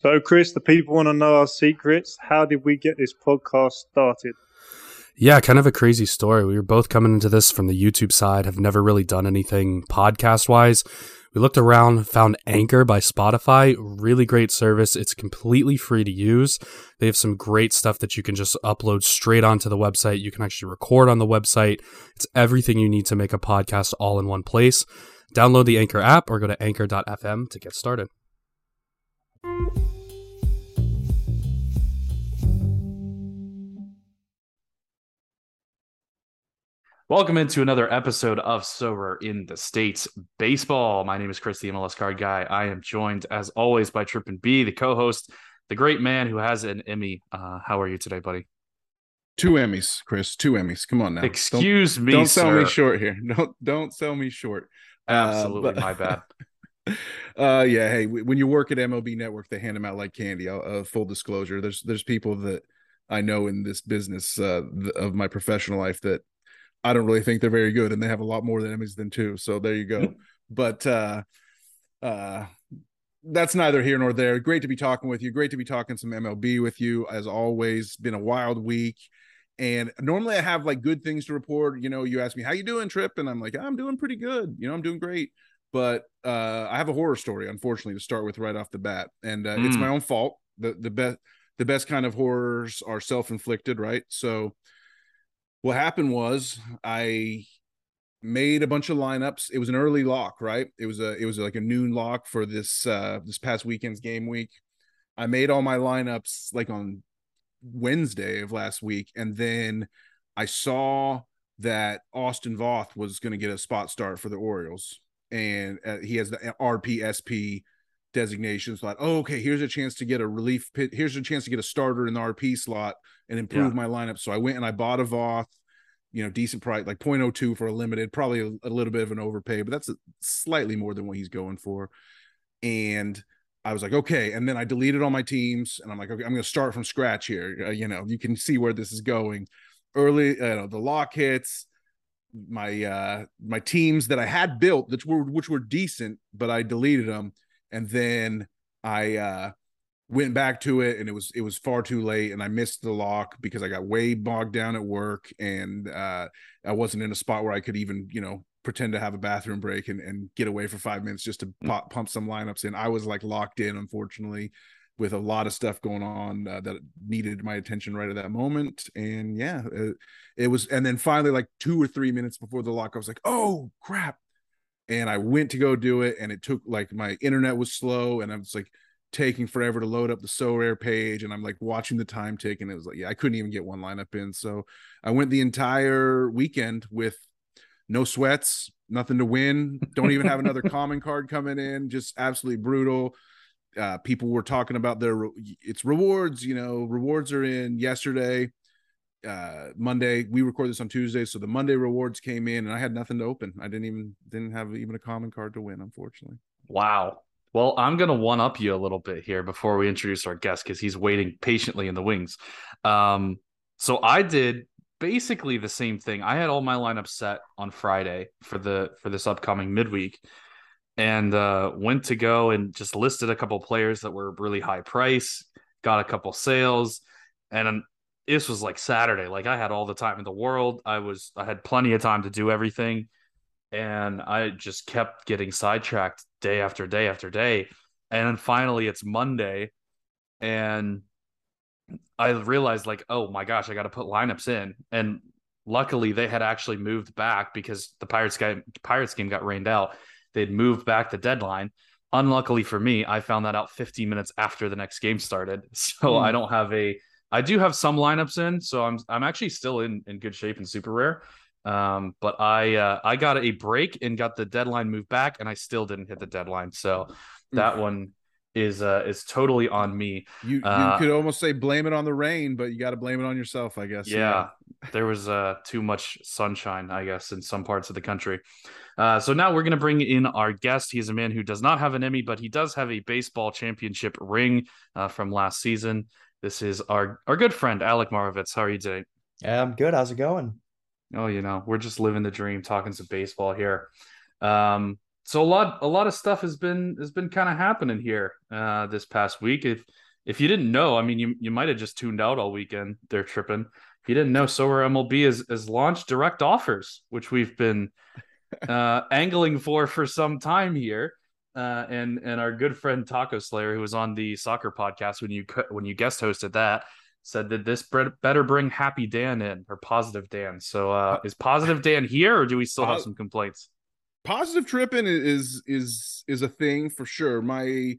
So, Chris, the people want to know our secrets. How did we get this podcast started? Yeah, kind of a crazy story. We were both coming into this from the YouTube side, have never really done anything podcast wise. We looked around, found Anchor by Spotify, really great service. It's completely free to use. They have some great stuff that you can just upload straight onto the website. You can actually record on the website. It's everything you need to make a podcast all in one place. Download the Anchor app or go to anchor.fm to get started. Welcome into another episode of Sorare in the States Baseball. My name is Chris, the MLS card guy. I am joined, as always, by Trippin B, the co-host, the great man who has an Emmy. Uh, how are you today, buddy? Two Emmys, Chris. Two Emmys. Come on now. Excuse don't, me. Don't sell sir. me short here. Don't don't sell me short. Absolutely, uh, but, my bad. uh, yeah. Hey, when you work at MLB Network, they hand them out like candy. Uh, full disclosure, there's there's people that I know in this business uh, of my professional life that I don't really think they're very good, and they have a lot more than Emmys than two. So there you go. but uh, uh, that's neither here nor there. Great to be talking with you. Great to be talking some MLB with you as always. Been a wild week. And normally I have like good things to report. You know, you ask me how you doing, Trip, and I'm like, I'm doing pretty good. You know, I'm doing great. But uh, I have a horror story, unfortunately, to start with right off the bat, and uh, mm. it's my own fault. the the best The best kind of horrors are self inflicted, right? So what happened was I made a bunch of lineups. It was an early lock, right? It was a it was like a noon lock for this uh this past weekend's game week. I made all my lineups like on Wednesday of last week and then I saw that Austin Voth was going to get a spot start for the Orioles and uh, he has the RPSP designation. So like, oh, okay, here's a chance to get a relief pit. Here's a chance to get a starter in the RP slot and improve yeah. my lineup. So I went and I bought a Voth, you know, decent price, like 0.02 for a limited, probably a, a little bit of an overpay, but that's a, slightly more than what he's going for. And I was like, okay. And then I deleted all my teams and I'm like, okay, I'm going to start from scratch here. Uh, you know, you can see where this is going. Early, you uh, the lock hits, my uh my teams that I had built which were which were decent, but I deleted them. And then I uh went back to it and it was it was far too late and I missed the lock because I got way bogged down at work and uh I wasn't in a spot where I could even, you know, pretend to have a bathroom break and, and get away for five minutes just to mm. pop, pump some lineups in. I was like locked in, unfortunately, with a lot of stuff going on uh, that needed my attention right at that moment. And yeah, it, it was. And then finally, like two or three minutes before the lock, I was like, oh crap. And I went to go do it, and it took like my internet was slow, and I was like, taking forever to load up the Sorare page and I'm like watching the time tick and it was like yeah I couldn't even get one lineup in. So I went the entire weekend with no sweats nothing to win don't even have another common card coming in just absolutely brutal. Uh, people were talking about their it's rewards you know rewards are in yesterday uh monday we record this on tuesday so the monday rewards came in and i had nothing to open i didn't even didn't have even a common card to win unfortunately wow well, I'm to one up you a little bit here before we introduce our guest because he's waiting patiently in the wings. Um, so I did basically the same thing. I had all my lineups set on Friday for the for this upcoming midweek, and uh, went to go and just listed a couple players that were really high price. Got a couple sales, and this was like Saturday. Like I had all the time in the world. I was I had plenty of time to do everything and I just kept getting sidetracked day after day after day. And then finally it's Monday and I realized like, oh my gosh, I got to put lineups in. And luckily they had actually moved back because the Pirates game Pirates game got rained out. They'd moved back the deadline. Unluckily for me, I found that out 15 minutes after the next game started. So mm. I don't have a I do have some lineups in, so I'm I'm actually still in in good shape and Sorare. Um, but I uh, I got a break and got the deadline moved back, and I still didn't hit the deadline. So that one is uh is totally on me. You you uh, could almost say blame it on the rain, but you got to blame it on yourself, I guess. Yeah, yeah. there was uh too much sunshine, I guess, in some parts of the country. Uh, so now we're gonna bring in our guest. He's a man who does not have an Emmy, but he does have a baseball championship ring uh, from last season. This is our our good friend Alec Marovitz. How are you today? Yeah, I'm good. How's it going? oh, you know, we're just living the dream, talking some baseball here. Um, so a lot a lot of stuff has been has been kind of happening here uh, this past week. If if you didn't know, I mean, you you might have just tuned out all weekend. They're tripping. If you didn't know, Sorare MLB has has launched direct offers, which we've been uh, angling for for some time here. Uh, and and our good friend Taco Slayer, who was on the soccer podcast when you when you guest hosted that, said that this better bring Happy Dan in or Positive Dan. So uh, is Positive Dan here, or do we still have some complaints? Positive tripping is is is a thing for sure. My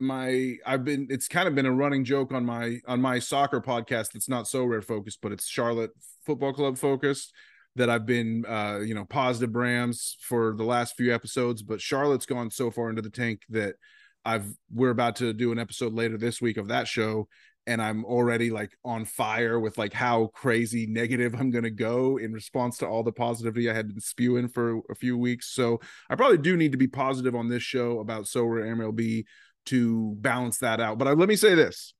my I've been it's kind of been a running joke on my on my soccer podcast that's not Sorare focused, but it's Charlotte Football Club focused that I've been uh you know positive Rams for the last few episodes, but Charlotte's gone so far into the tank that I've we're about to do an episode later this week of that show and I'm already like on fire with like how crazy negative I'm to go in response to all the positivity I had been spewing for a few weeks. So I probably do need to be positive on this show about Sorare MLB to balance that out. But I, let me say this,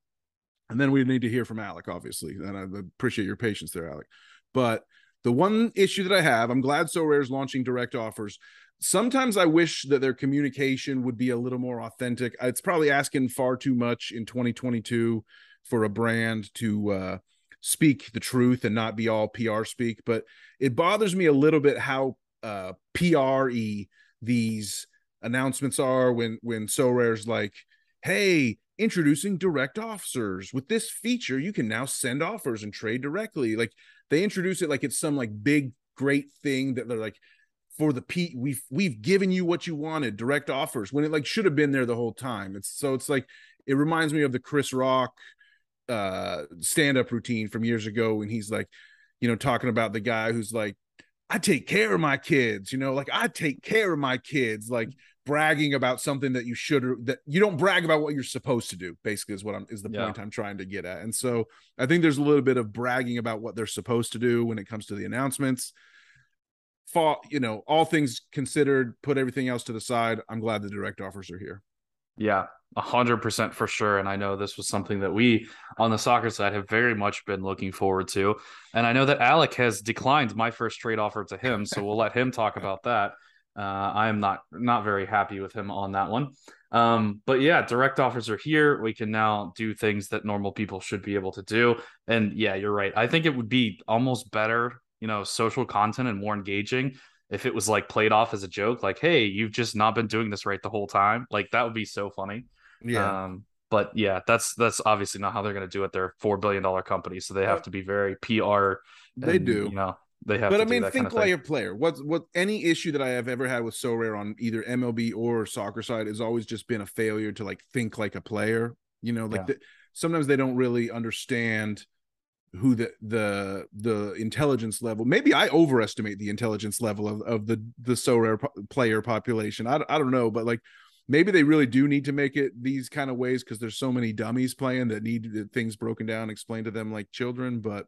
and then we need to hear from Alec, obviously. And I appreciate your patience there, Alec. But the one issue that I have, I'm glad Sorare is launching direct offers. Sometimes I wish that their communication would be a little more authentic. It's probably asking far too much in 2022 for a brand to uh, speak the truth and not be all PR speak. But it bothers me a little bit how uh, these announcements are when when Sorare's like, "Hey, introducing direct offers with this feature, you can now send offers and trade directly." Like they introduce it like it's some like big great thing that they're like for the P we've we've given you what you wanted direct offers when it like should have been there the whole time. It's so it's like it reminds me of the Chris Rock uh stand-up routine from years ago when he's like you know talking about the guy who's like i take care of my kids you know like i take care of my kids like bragging about something that you should that you don't brag about what you're supposed to do basically is what i'm is the yeah. point i'm trying to get at and so i think there's a little bit of bragging about what they're supposed to do when it comes to the announcements fall you know all things considered put everything else to the side i'm glad the direct offers are here yeah a hundred percent for sure. And I know this was something that we on the soccer side have very much been looking forward to. And I know that Alec has declined my first trade offer to him, so we'll let him talk about that. Uh, I am not not very happy with him on that one. Um, but yeah, direct offers are here. We can now do things that normal people should be able to do. And yeah, you're right. I think it would be almost better, you know, social content and more engaging if it was like played off as a joke, like, hey, you've just not been doing this right the whole time. Like that would be so funny. Yeah. Um, but yeah, that's that's obviously not how they're going to do it. They're four billion dollar company, so they have to be very PR. They do, you know. They have, but I mean, think player player. What what any issue that I have ever had with Sorare on either MLB or soccer side has always just been a failure to like think like a player. You know, like yeah. the, sometimes they don't really understand who the the the intelligence level maybe i overestimate the intelligence level of, of the the Sorare po- player population I, I don't know but like maybe they really do need to make it these kind of ways because there's so many dummies playing that need things broken down explained to them like children but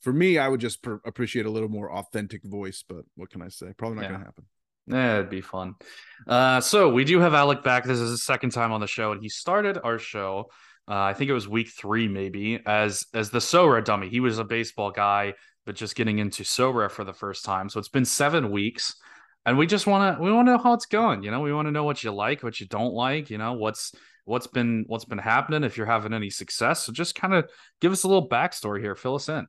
for me i would just pr- appreciate a little more authentic voice but what can i say probably not yeah. gonna happen yeah, it'd be fun. Uh, so we do have Alec back. This is his second time on the show, and he started our show. Uh, I think it was week three, maybe as as the Sorare dummy. He was a baseball guy, but just getting into Sorare for the first time. So it's been seven weeks and we just want to we want to know how it's going you know we want to know what you like what you don't like you know what's what's been what's been happening if you're having any success so just kind of give us a little backstory here fill us in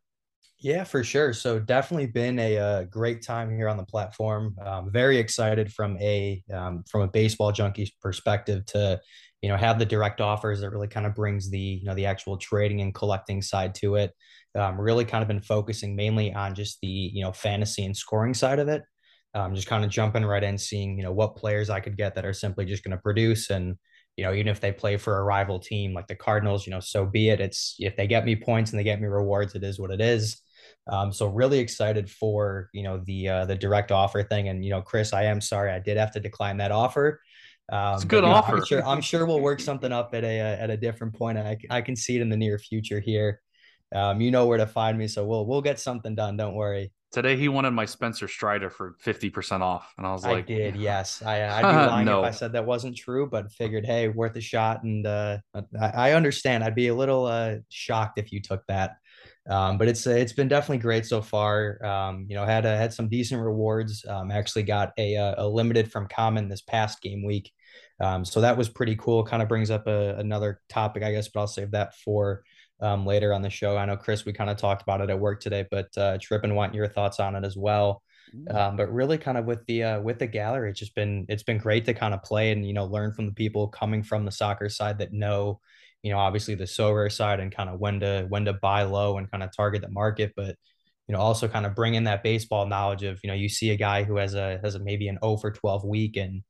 yeah for sure so definitely been a, uh, great time here on the platform um, very excited from a um, from a baseball junkie perspective to you know have the direct offers that really kind of brings the you know the actual trading and collecting side to it um, really kind of been focusing mainly on just the you know fantasy and scoring side of it um, just kind of jumping right in, seeing you know what players I could get that are simply just going to produce, and you know even if they play for a rival team like the Cardinals, you know so be it. It's if they get me points and they get me rewards, it is what it is. Um, so really excited for you know the uh, the direct offer thing, and you know Chris, I am sorry I did have to decline that offer. Um, it's a good but, offer. Know, I'm sure I'm sure we'll work something up at a uh, at a different point. I I can see it in the near future here. Um, you know where to find me, so we'll we'll get something done. Don't worry. Today he wanted my Spencer Strider for fifty percent off, and I was like, "I did, yes. I, I'd be lying no. if I said that wasn't true, but figured, hey, worth a shot." And uh, I, I, understand. I'd be a little uh, shocked if you took that. Um, but it's it's been definitely great so far. Um, you know, had a, had some decent rewards. Um, actually got a, a limited from Common this past game week, um, so that was pretty cool. Kind of brings up a, another topic, I guess, but I'll save that for um, later on the show. I know Chris, we kind of talked about it at work today, but uh, Trip and want your thoughts on it as well. Um, but really, kind of with the uh, with the gallery, it's just been it's been great to kind of play and you know learn from the people coming from the soccer side that know you know, obviously the Sorare side and kind of when to when to buy low and kind of target the market, but you know, also kind of bring in that baseball knowledge of, you know, you see a guy who has a has a maybe an 0 for 12 week and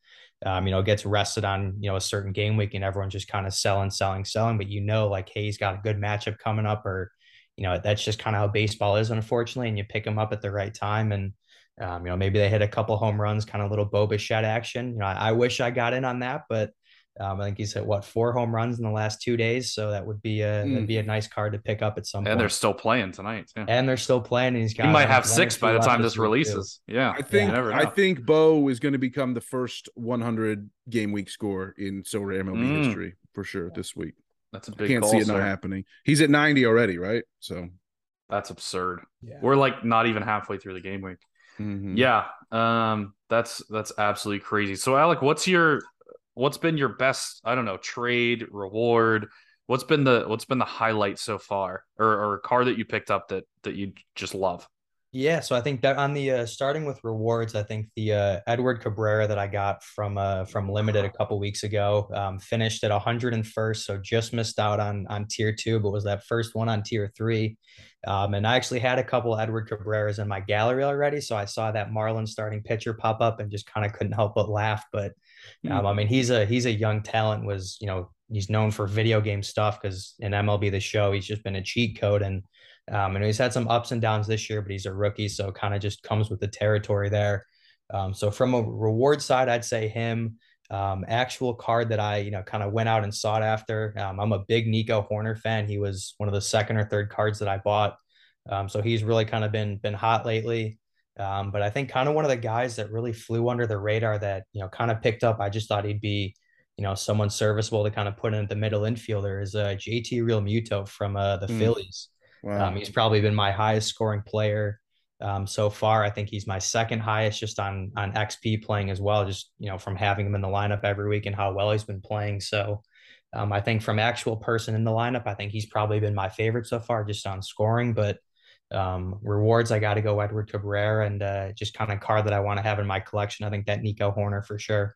um, you know, gets rested on, you know, a certain game week and everyone's just kind of selling, selling, selling. But you know, like, hey, he's got a good matchup coming up, or, you know, that's just kind of how baseball is, unfortunately. And you pick them up at the right time. And um, you know, maybe they hit a couple home runs, kind of little Bo Bichette action. You know, I, I wish I got in on that, but um, I think he's hit what four home runs in the last two days, so that would be a mm. that'd be a nice card to pick up at some and point. They're still playing tonight. Yeah. And they're still playing. And he's got. He might have six by the time this releases. Too. Yeah, I think yeah. I think Bo is going to become the first 100 game week score in Sorare MLB mm. history for sure this week. That's a big. I can't call, see it sir. not happening. He's at 90 already, right? So that's absurd. Yeah. We're like not even halfway through the game week. Mm-hmm. Yeah, um, that's that's absolutely crazy. So, Alec, what's your what's been your best i don't know trade reward? What's been the what's been the highlight so far or, or a car that you picked up that that you just love yeah so i think that on the uh, starting with rewards i think the uh, edward cabrera that i got from uh from limited a couple weeks ago um, finished at 101st so just missed out on on tier two but was that first one on tier three um, and I actually had a couple Edward Cabreras in my gallery already. So I saw that Marlin starting pitcher pop up and just kind of couldn't help but laugh. But um, I mean, he's a he's a young talent. Was you know he's known for video game stuff because in MLB the Show he's just been a cheat code and um, and he's had some ups and downs this year, but he's a rookie, so kind of just comes with the territory there. Um, so from a reward side, I'd say him. Um, actual card that I you know kind of went out and sought after. Um, I'm a big Nico Hoerner fan. He was one of the second or third cards that I bought. Um, so he's really kind of been been hot lately. Um, but I think kind of one of the guys that really flew under the radar that, you know, kind of picked up. I just thought he'd be, you know, someone serviceable to kind of put in the middle infielder is uh, JT Realmuto from uh, the mm. Phillies. Wow. Um, he's probably been my highest scoring player um, so far. I think he's my second highest just on on XP playing as well, just you know from having him in the lineup every week and how well he's been playing. So um, I think from actual person in the lineup, I think he's probably been my favorite so far just on scoring. But um, rewards, I got to go Edward Cabrera and uh, just kind of card that I want to have in my collection. I think that Nico Hoerner for sure.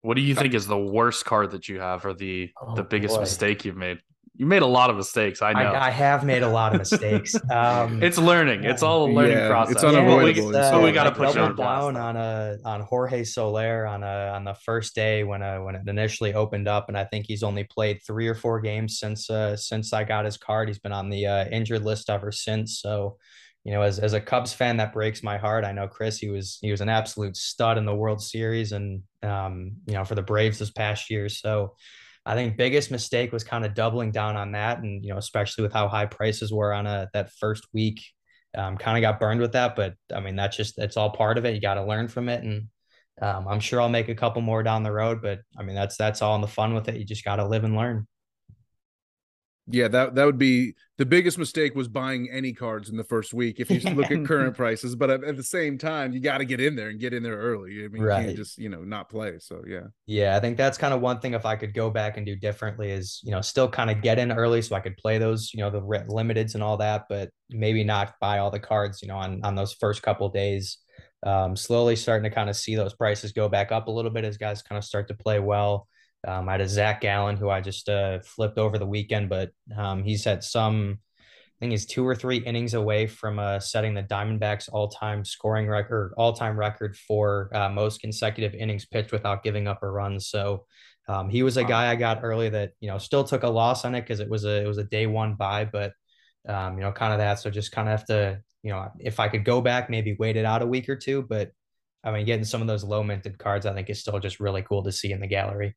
What do you think is the worst card that you have, or the oh, the biggest boy. mistake you've made? You made a lot of mistakes. I know. I, I have made a lot of mistakes. Um, it's learning. It's all a learning yeah, process. It's unavoidable. Yeah, uh, we got to put you on down on a on Jorge Soler on a on the first day when uh when it initially opened up, and I think he's only played three or four games since uh since I got his card. He's been on the uh, injured list ever since. So, you know, as as a Cubs fan, that breaks my heart. I know Chris. He was he was an absolute stud in the World Series, and um, you know, for the Braves this past year. So I think biggest mistake was kind of doubling down on that, and you know, especially with how high prices were on a that first week, um, kind of got burned with that. But I mean, that's just that's all part of it. You got to learn from it, and um, I'm sure I'll make a couple more down the road. But I mean, that's that's all in the fun with it. You just got to live and learn yeah, that that would be the biggest mistake was buying any cards in the first week if you look at current prices. But at, the same time, you got to get in there and get in there early. I mean, right. you can't just you know not play. So yeah, yeah, I think that's kind of one thing. If I could go back and do differently, is you know still kind of get in early so I could play those you know the limiteds and all that, but maybe not buy all the cards you know on on those first couple days. Um, slowly starting to kind of see those prices go back up a little bit as guys kind of start to play well. Um, I had a Zac Gallen who I just uh, flipped over the weekend, but um, he's had some, I think he's two or three innings away from uh, setting the Diamondbacks all-time scoring record, all-time record for uh, most consecutive innings pitched without giving up a run. So um, he was a guy I got early that you know still took a loss on it because it was a it was a day one buy, but um, you know kind of that. So just kind of have to you know if I could go back, maybe wait it out a week or two, but I mean getting some of those low minted cards, I think is still just really cool to see in the gallery.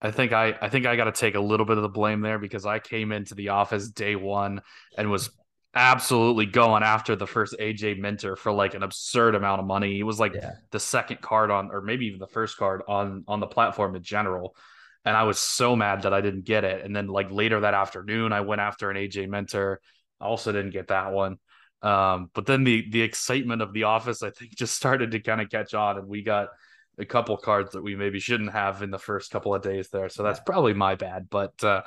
I think I I think I got to take a little bit of the blame there because I came into the office day one and was absolutely going after the first AJ Minter for like an absurd amount of money. He was like yeah. the second card on, or maybe even the first card on on the platform in general. and I was so mad that I didn't get it. And then like later that afternoon, I went after an AJ Minter. I also didn't get that one. Um, but then the the excitement of the office, I think, just started to kind of catch on, and we got a couple cards that we maybe shouldn't have in the first couple of days there. So that's probably my bad. But uh,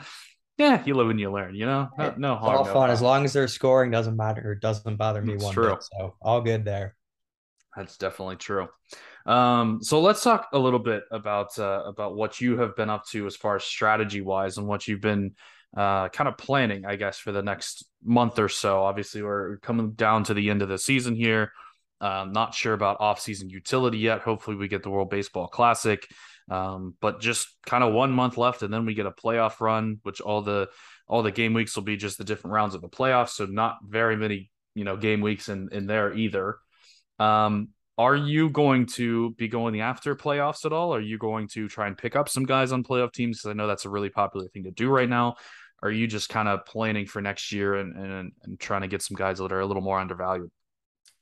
yeah, you live and you learn. You know, no, no harm, all no fun as long as they're scoring doesn't matter. It doesn't bother me one true. bit. So all good there. That's definitely true. Um, so let's talk a little bit about uh, about what you have been up to as far as strategy wise and what you've been uh, kind of planning, I guess, for the next month or so. Obviously, we're coming down to the end of the season here. Um, not sure about off-season utility yet. Hopefully, we get the World Baseball Classic, um, but just kind of one month left, and then we get a playoff run, which all the all the game weeks will be just the different rounds of the playoffs. So not very many, you know, game weeks in in there either. Um, are you going to be going after playoffs at all? Are you going to try and pick up some guys on playoff teams? Because I know that's a really popular thing to do right now. Are you just kind of planning for next year and, and and trying to get some guys that are a little more undervalued?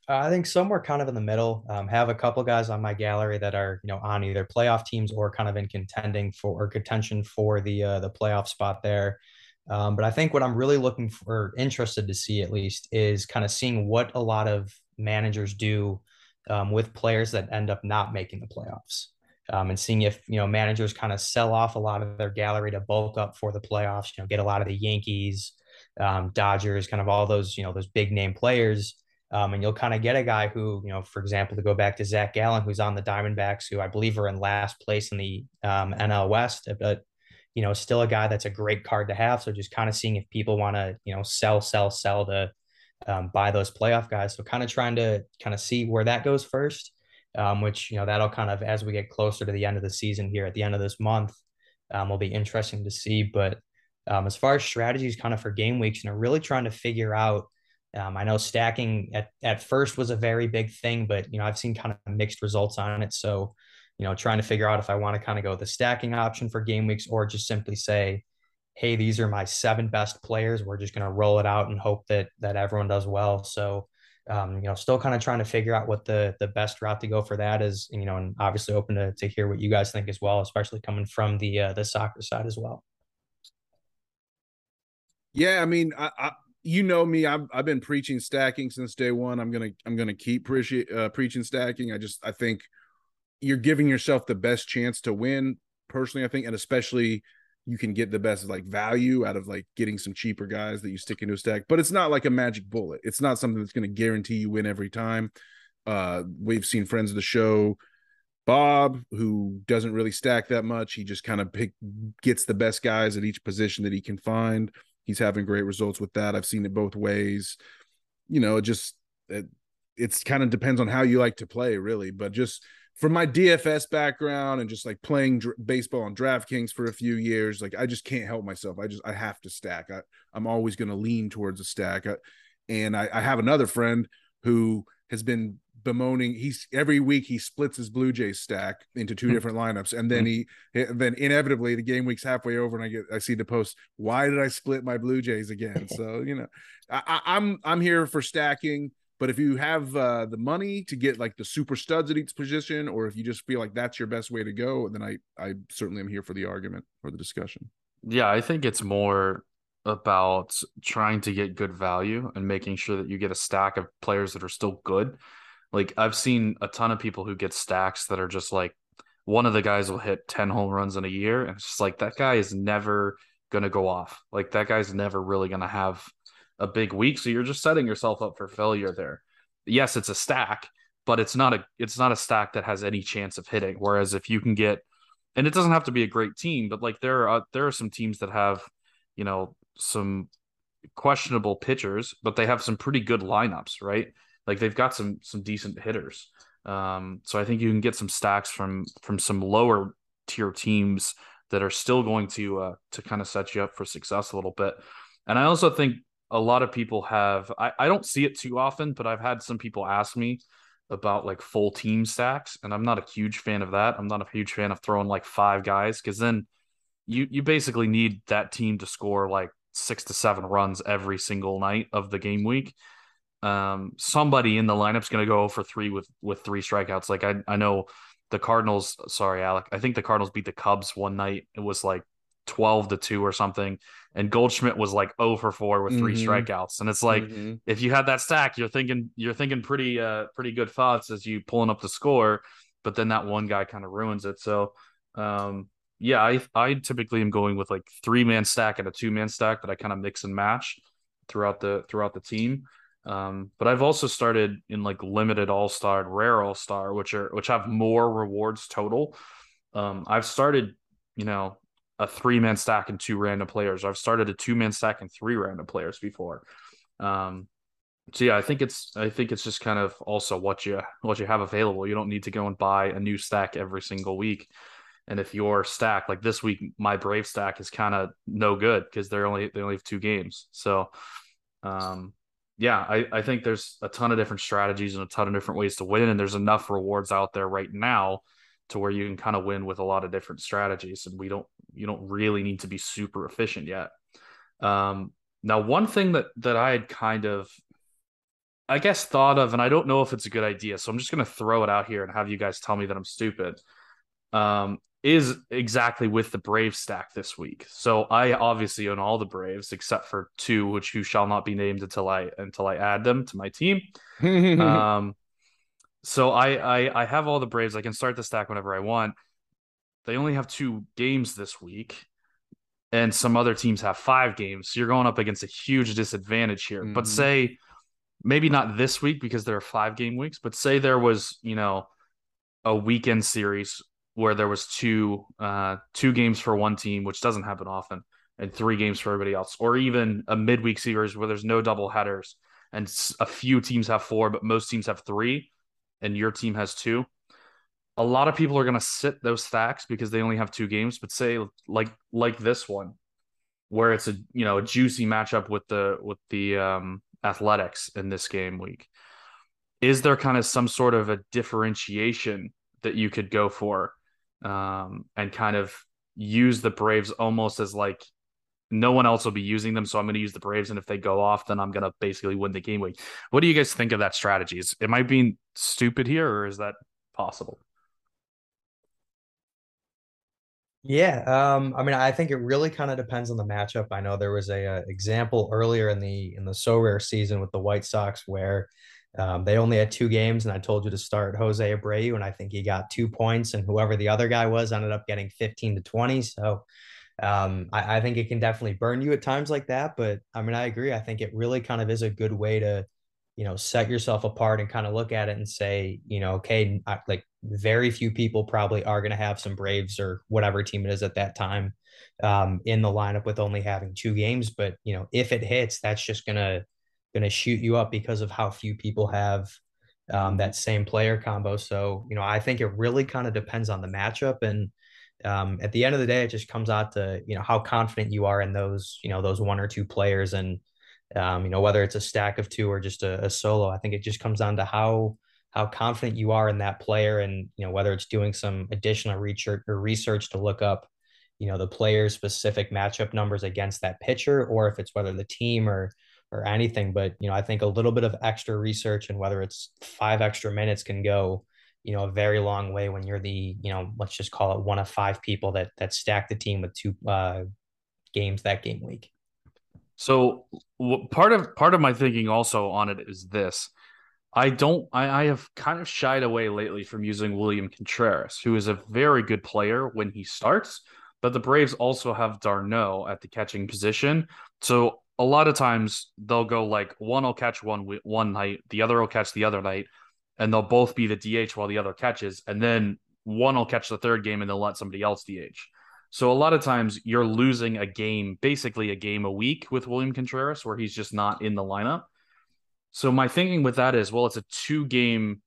Uh, I think somewhere kind of in the middle. Um, have a couple guys on my gallery that are you know on either playoff teams or kind of in contending for or contention for the uh, the playoff spot there. Um, but I think what I'm really looking for, interested to see at least, is kind of seeing what a lot of managers do um, with players that end up not making the playoffs. Um, and seeing if you know managers kind of sell off a lot of their gallery to bulk up for the playoffs. You know, get a lot of the Yankees, um, Dodgers, kind of all those you know those big name players, um, and you'll kind of get a guy who you know, for example, to go back to Zac Gallen, who's on the Diamondbacks, who I believe are in last place in the um, NL West, but you know, still a guy that's a great card to have. So just kind of seeing if people want to you know sell, sell, sell to um, by those playoff guys. So kind of trying to kind of see where that goes first, um, which, you know, that'll kind of, as we get closer to the end of the season here at the end of this month, um, will be interesting to see. But um, as far as strategies kind of for game weeks, you know, really trying to figure out, um, I know stacking at, at first was a very big thing, but, you know, I've seen kind of mixed results on it. So, you know, trying to figure out if I want to kind of go the stacking option for game weeks or just simply say, hey, these are my seven best players. We're just going to roll it out and hope that that everyone does well. So, um, you know, still kind of trying to figure out what the the best route to go for that is. You know, and obviously open to to hear what you guys think as well, especially coming from the uh, the soccer side as well. Yeah, I mean, I, I you know me, I've I've been preaching stacking since day one. I'm gonna I'm gonna keep pre- uh, preaching stacking. I just I think you're giving yourself the best chance to win. Personally, I think, and especially you can get the best like value out of like getting some cheaper guys that you stick into a stack but it's not like a magic bullet it's not something that's to guarantee you win every time uh we've seen friends of the show bob who doesn't really stack that much he just kind of pick gets the best guys at each position that he can find he's having great results with that i've seen it both ways you know it just it, it's kind of depends on how you like to play really but just from my DFS background and just like playing dr- baseball on DraftKings for a few years, like I just can't help myself. I just I have to stack. I, I'm always going to lean towards a stack. I, and I, I have another friend who has been bemoaning. He's every week he splits his Blue Jays stack into two hmm. different lineups, and then hmm. he then inevitably the game week's halfway over, and I get I see the post. Why did I split my Blue Jays again? So you know, I, I'm I'm here for stacking. But if you have uh, the money to get like the super studs at each position, or if you just feel like that's your best way to go, then I I certainly am here for the argument or the discussion. Yeah, I think it's more about trying to get good value and making sure that you get a stack of players that are still good. Like I've seen a ton of people who get stacks that are just like one of the guys will hit 10 home runs in a year and it's just like that guy is never going to go off. Like that guy's never really going to have a big week. So you're just setting yourself up for failure there. Yes, it's a stack, but it's not a it's not a stack that has any chance of hitting. Whereas if you can get and it doesn't have to be a great team, but like there are there are some teams that have, you know, some questionable pitchers, but they have some pretty good lineups, right? Like they've got some some decent hitters. Um, so I think you can get some stacks from from some lower tier teams that are still going to uh, to kind of set you up for success a little bit. And I also think a lot of people have I, I don't see it too often, but I've had some people ask me about like full team stacks, and I'm not a huge fan of that. I'm not a huge fan of throwing like five guys because then you you basically need that team to score like six to seven runs every single night of the game week. Um, somebody in the lineup's going to go for three with with three strikeouts. Like I I know the Cardinals. Sorry, Alec. I think the Cardinals beat the Cubs one night. It was like twelve to two or something, and Goldschmidt was like 0 for four with 3 Mhm. strikeouts. And it's like Mhm. if you had that stack, you're thinking you're thinking pretty uh pretty good thoughts as you pulling up the score, but then that one guy kind of ruins it. So um yeah, I I typically am going with like three man stack and a two man stack that I kind of mix and match throughout the throughout the team. Um, but I've also started in like limited all star and rare all star, which are which have more rewards total. Um, I've started, you know, a three man stack and two random players. I've started a two man stack and three random players before. Um, so yeah, I think it's I think it's just kind of also what you what you have available. You don't need to go and buy a new stack every single week. And if your stack like this week, my Brave stack is kind of no good because they're only they only have two games. So um yeah, I, I think there's a ton of different strategies and a ton of different ways to win, and there's enough rewards out there right now to where you can kind of win with a lot of different strategies, and we don't you don't really need to be super efficient yet. Um, now, one thing that that I had kind of I guess thought of, and I don't know if it's a good idea, so I'm just gonna throw it out here and have you guys tell me that I'm stupid. Um, is exactly with the Brave stack this week. So I obviously own all the Braves except for two, which who shall not be named until I until I add them to my team. um, so I, I I have all the Braves. I can start the stack whenever I want. They only have two games this week, and some other teams have five games. So you're going up against a huge disadvantage here. But Mhm. say maybe not this week because there are five game weeks, but say there was, you know, a weekend series where there was two uh two games for one team, which doesn't happen often, and three games for everybody else, or even a midweek series where there's no double headers and a few teams have four, but most teams have three, and your team has two. A lot of people are going to sit those stacks because they only have two games. But say like like this one, where it's a you know a juicy matchup with the with the um, Athletics in this game week. Is there kind of some sort of a differentiation that you could go for, um, and kind of use the Braves almost as like no one else will be using them, so I'm going to use the Braves, and if they go off, then I'm going to basically win the game week. What do you guys think of that strategy? Is am I being stupid here, or is that possible? Yeah, um, I mean, I think it really kind of depends on the matchup. I know there was a, uh example earlier in the in the Sorare season with the White Sox where um, they only had two games, and I told you to start Jose Abreu, and I think he got two points, and whoever the other guy was ended up getting 15 to 20. So um, I, I think it can definitely burn you at times like that. But I mean, I agree. I think it really kind of is a good way to, you know, set yourself apart and kind of look at it and say, you know, okay, I, like very few people probably are going to have some Braves or whatever team it is at that time um, in the lineup with only having two games. But you know, if it hits, that's just gonna gonna shoot you up because of how few people have um, that same player combo. So you know, I think it really kind of depends on the matchup and. Um, at the end of the day, it just comes out to you know how confident you are in those you know those one or two players, and um, you know whether it's a stack of two or just a, a solo. I think it just comes down to how how confident you are in that player and you know whether it's doing some additional research or research to look up you know the player's specific matchup numbers against that pitcher or if it's whether the team or or anything but you know i think a little bit of extra research and whether it's five extra minutes can go you know a very long way when you're the you know let's just call it one of five people that that stack the team with two uh games that game week So part of part of my thinking also on it is this. I don't I, I have kind of shied away lately from using William Contreras, who is a very good player when he starts, but the Braves also have d'Arnaud at the catching position. So a lot of times they'll go like one will catch one one night, the other will catch the other night, and they'll both be the DH while the other catches, and then one will catch the third game and they'll let somebody else DH. So a lot of times you're losing a game, basically a game a week with William Contreras, where he's just not in the lineup. So my thinking with that is, well, it's a two game,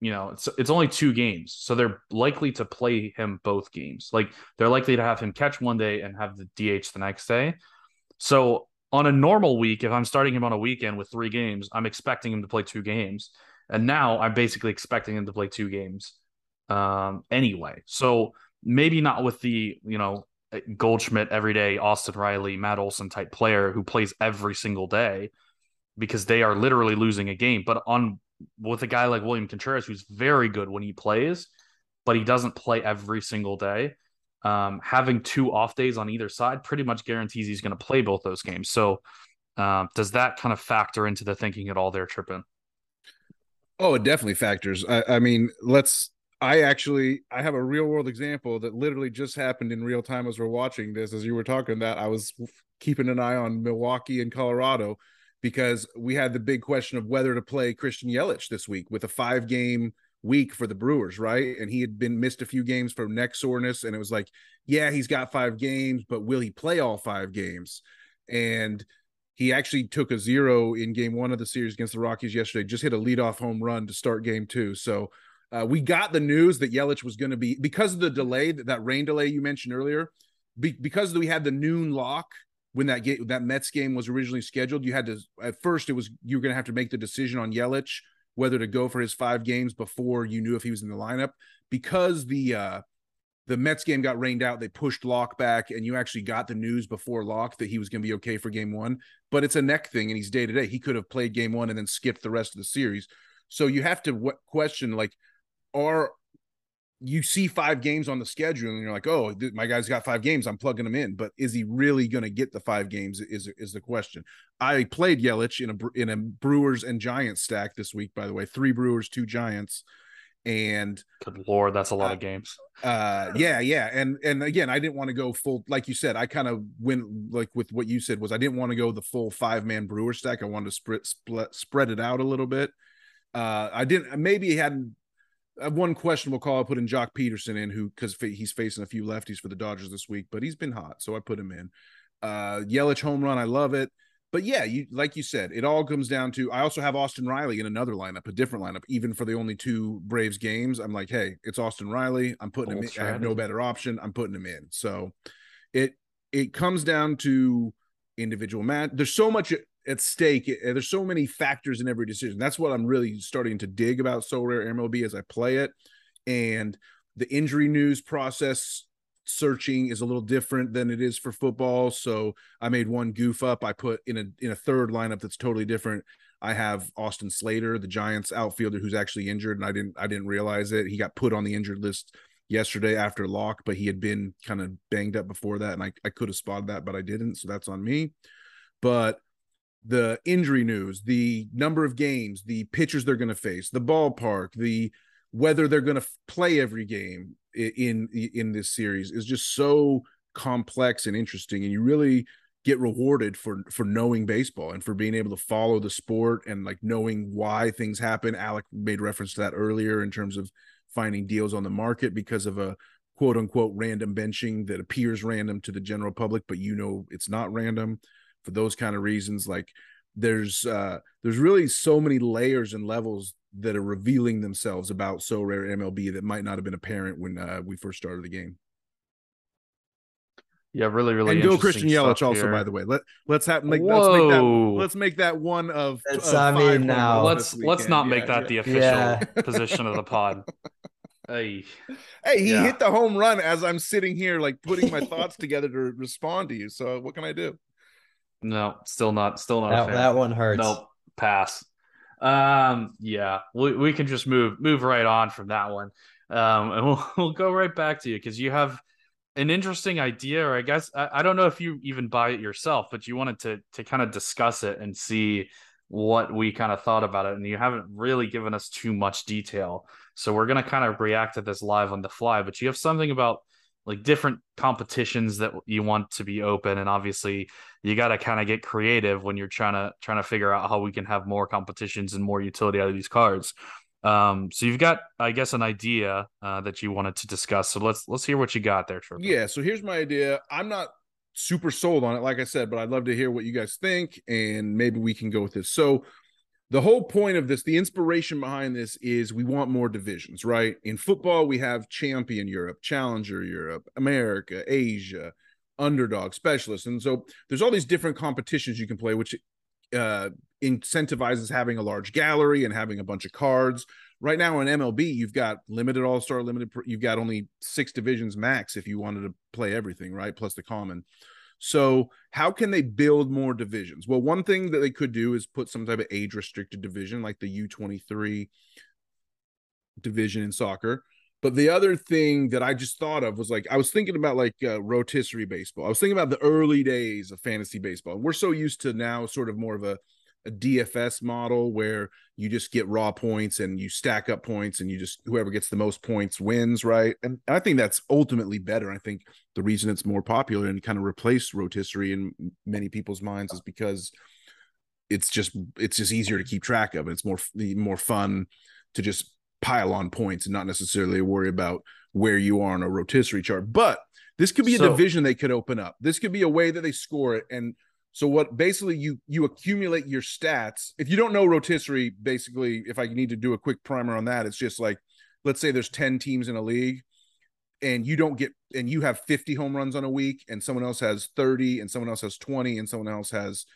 you know, it's it's only two games, so they're likely to play him both games. Like they're likely to have him catch one day and have the DH the next day. So on a normal week, if I'm starting him on a weekend with three games, I'm expecting him to play two games, and now I'm basically expecting him to play two games um, anyway. So maybe not with the you know Goldschmidt every day, Austin Riley, Matt Olson type player who plays every single day because they are literally losing a game. But on with a guy like William Contreras, who's very good when he plays, but he doesn't play every single day. Um, having two off days on either side pretty much guarantees he's going to play both those games. So, um, does that kind of factor into the thinking at all there, Trippin? Oh, it definitely factors. I, I mean, let's. I actually I have a real world example that literally just happened in real time as we're watching this. As you were talking that, I was keeping an eye on Milwaukee and Colorado because we had the big question of whether to play Christian Yelich this week with a five game week for the Brewers, right? And he had been missed a few games for neck soreness. And it was like, yeah, he's got five games, but will he play all five games? And he actually took a zero in game one of the series against the Rockies yesterday, just hit a leadoff home run to start game two. So uh, we got the news that Yelich was going to be because of the delay, that, that rain delay you mentioned earlier, be, because we had the noon lock when that game, that Mets game was originally scheduled. You had to at first it was you were going to have to make the decision on Yelich whether to go for his five games before you knew if he was in the lineup because the uh the Mets game got rained out. They pushed lock back, and you actually got the news before lock that he was going to be okay for game one. But it's a neck thing, and he's day to day. He could have played game one and then skipped the rest of the series. So you have to w- question like, are you see five games on the schedule and you're like, oh, th- my guy's got five games. I'm plugging him in, but is he really going to get the five games? Is is the question. I played Yelich in a in a Brewers and Giants stack this week. By the way, three Brewers, two Giants, and good lord, that's a lot uh, of games. Uh, yeah, yeah, and and again, I didn't want to go full. Like you said, I kind of went like with what you said was I didn't want to go the full five man Brewer stack. I wanted to spread spread it out a little bit. Uh, I didn't. Maybe he hadn't uh, one questionable call I put in Joc Pederson in who because he's facing a few lefties for the Dodgers this week, but he's been hot, so I put him in. Uh, Yelich home run, I love it. But yeah, you like you said, it all comes down to. I also have Austin Riley in another lineup, a different lineup, even for the only two Braves games. I'm like, hey, it's Austin Riley. I'm putting him. in. I have no better option. I'm putting him in. So it it comes down to individual match. There's so much at stake. Eh, there's so many factors in every decision. That's what I'm really starting to dig about Sorare MLB as I play it. And the injury news process searching is a little different than it is for football. So I made one goof up. I put in a in a third lineup that's totally different. I have Austin Slater, the Giants outfielder who's actually injured, and I didn't I didn't realize it. He got put on the injured list yesterday after lock, but he had been kind of banged up before that, and I, I could have spotted that, but I didn't. So that's on me. But the injury news, the number of games, the pitchers they're going to face, the ballpark, the whether they're going to play every game in in this series is just so complex and interesting and you really get rewarded for for knowing baseball and for being able to follow the sport and like knowing why things happen. Alec made reference to that earlier in terms of finding deals on the market because of a quote unquote random benching that appears random to the general public but you know it's not random for those kind of reasons like there's uh there's really so many layers and levels that are revealing themselves about Sorare MLB that might not have been apparent when uh, we first started the game. Yeah, really, really. And go Christian Yelich also, by the way. Let let's have make let's make that let's make that one of. It's, I mean, now let's let's not make yeah, that yeah. the official yeah. position of the pod. Hey, hey, he hit the home run as I'm sitting here, like putting my thoughts together to respond to you. So what can I do? No, still not, still not. That, that one hurts. Nope, pass. Um, yeah, we we can just move move right on from that one. Um, and we'll we'll go right back to you because you have an interesting idea, or I guess I, I don't know if you even buy it yourself, but you wanted to to kind of discuss it and see what we kind of thought about it, and you haven't really given us too much detail. So we're gonna kind of react to this live on the fly. But you have something about like different competitions that you want to be open and obviously you got to kind of get creative when you're trying to trying to figure out how we can have more competitions and more utility out of these cards. Um so you've got i guess an idea uh, that you wanted to discuss so let's let's hear what you got there Trevor. yeah so here's my idea. I'm not super sold on it like i said but i'd love to hear what you guys think and maybe we can go with this. So the whole point of this, the inspiration behind this is we want more divisions, right? In football, we have champion Europe, challenger Europe, America, Asia, underdog, specialist. And so there's all these different competitions you can play, which uh, incentivizes having a large gallery and having a bunch of cards. Right now in MLB, you've got limited all star, limited, you've got only six divisions max if you wanted to play everything, right? Plus the common. So, how can they build more divisions? Well, one thing that they could do is put some type of age restricted division like the U23 division in soccer. But the other thing that I just thought of was like I was thinking about like uh, rotisserie baseball. I was thinking about the early days of fantasy baseball. We're so used to now sort of more of a a DFS model where you just get raw points and you stack up points and you just whoever gets the most points wins, right? And I think that's ultimately better. I think the reason it's more popular and kind of replaced rotisserie in many people's minds is because it's just it's just easier to keep track of. And it's more more fun to just pile on points and not necessarily worry about where you are on a rotisserie chart. But this could be a so, division they could open up. This could be a way that they score it and so what basically you you accumulate your stats. If you don't know rotisserie, basically, if I need to do a quick primer on that, it's just like let's say there's 10 teams in a league and you don't get and you have 50 home runs on a week and someone else has 30 and someone else has 20 and someone else has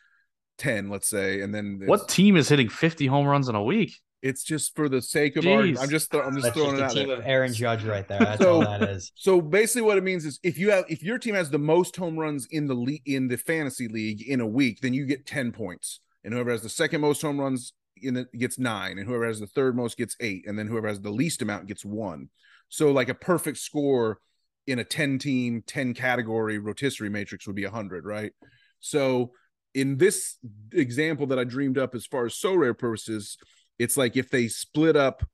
10 let's say and then what team is hitting 50 home runs in a week it's just for the sake of Jeez. I'm just th- I'm just That's throwing just it out. Team there. of Aaron Judge right there. That's so, all that is. So basically, what it means is if you have if your team has the most home runs in the le- in the fantasy league in a week, then you get ten points, and whoever has the second most home runs in it gets nine, and whoever has the third most gets eight, and then whoever has the least amount gets one. So like a perfect score in a ten team, ten category rotisserie matrix would be hundred, right? So in this example that I dreamed up as far as Sorare purposes it's like if they split up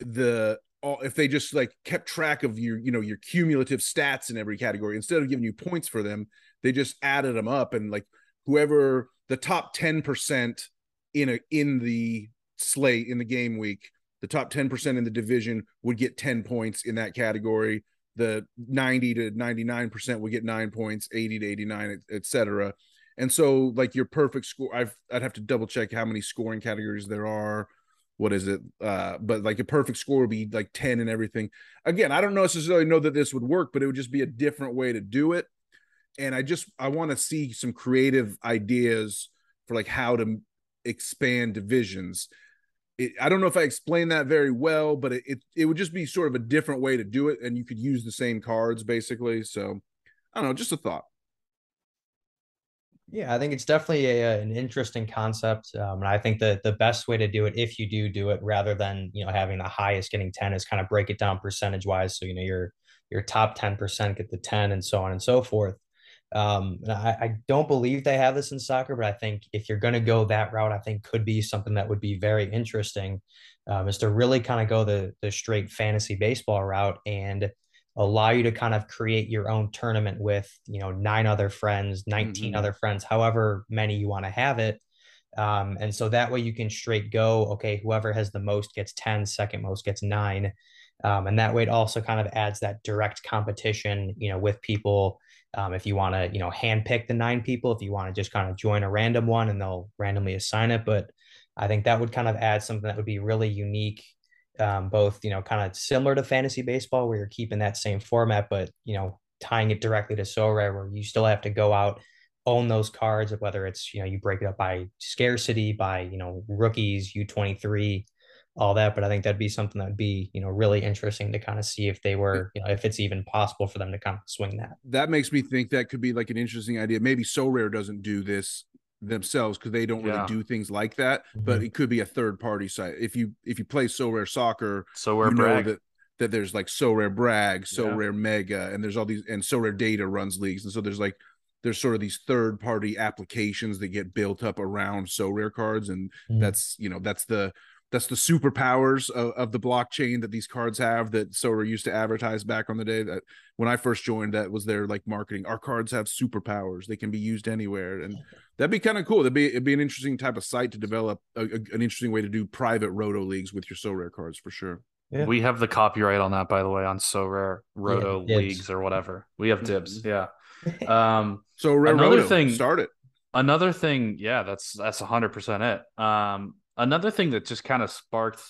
the all if they just like kept track of your you know your cumulative stats in every category instead of giving you points for them they just added them up and like whoever the top 10% in a in the slate in the game week the top 10% in the division would get 10 points in that category. The 90 to 99% would get 9 points 80 to 89 etc and so like your perfect score, I've I'd have to double check how many scoring categories there are. What is it? Uh, but like a perfect score would be like 10 and everything. Again, I don't necessarily know that this would work, but it would just be a different way to do it. And I just I want to see some creative ideas for like how to expand divisions. It, I don't know if I explained that very well, but it, it, it would just be sort of a different way to do it, and you could use the same cards basically. So I don't know, just a thought. Yeah, I think it's definitely a, an interesting concept, um, and I think that the best way to do it, if you do do it, rather than you know having the highest getting ten, is kind of break it down percentage wise. So you know your your top ten percent get the ten, and so on and so forth. Um, and I, I don't believe they have this in soccer, but I think if you're going to go that route, I think could be something that would be very interesting, um, is to really kind of go the the straight fantasy baseball route and allow you to kind of create your own tournament with you know nine other friends 19 mm-hmm. other friends however many you want to have it. Um, and so that way you can straight go okay whoever has the most gets 10 second most gets nine. Um, and that way it also kind of adds that direct competition you know with people. Um, if you want to you know hand pick the nine people if you want to just kind of join a random one and they'll randomly assign it. But i think that would kind of add something that would be really unique um, both you know kind of similar to fantasy baseball where you're keeping that same format but you know tying it directly to Sorare where you still have to go out own those cards whether it's you know you break it up by scarcity by you know rookies u23 all that. But i think that'd be something that'd be you know really interesting to kind of see if they were you know if it's even possible for them to kind of swing that. That makes me think that could be like an interesting idea. Maybe Sorare doesn't do this themselves because they don't really do things like that. Mm-hmm. But it could be a third party site. If you if you play Sorare soccer, Sorare brag. that that there's like Sorare brag, so yeah. rare mega, and there's all these and Sorare data runs leagues, and so there's like there's sort of these third party applications that get built up around Sorare cards, and mm-hmm. that's you know that's the that's the superpowers of, of the blockchain that these cards have that Sorare used to advertise back on the day that when I first joined that was their like marketing our cards have superpowers they can be used anywhere and that'd be kind of cool that'd be it'd be an interesting type of site to develop a, a, an interesting way to do private roto leagues with your Sorare cards for sure yeah. We have the copyright on that, by the way, on Sorare Roto yeah, leagues or whatever. We have dibs. Yeah. Um, so another Roto, thing, start it. Another thing, yeah, that's that's hundred percent it. Um, another thing that just kind of sparked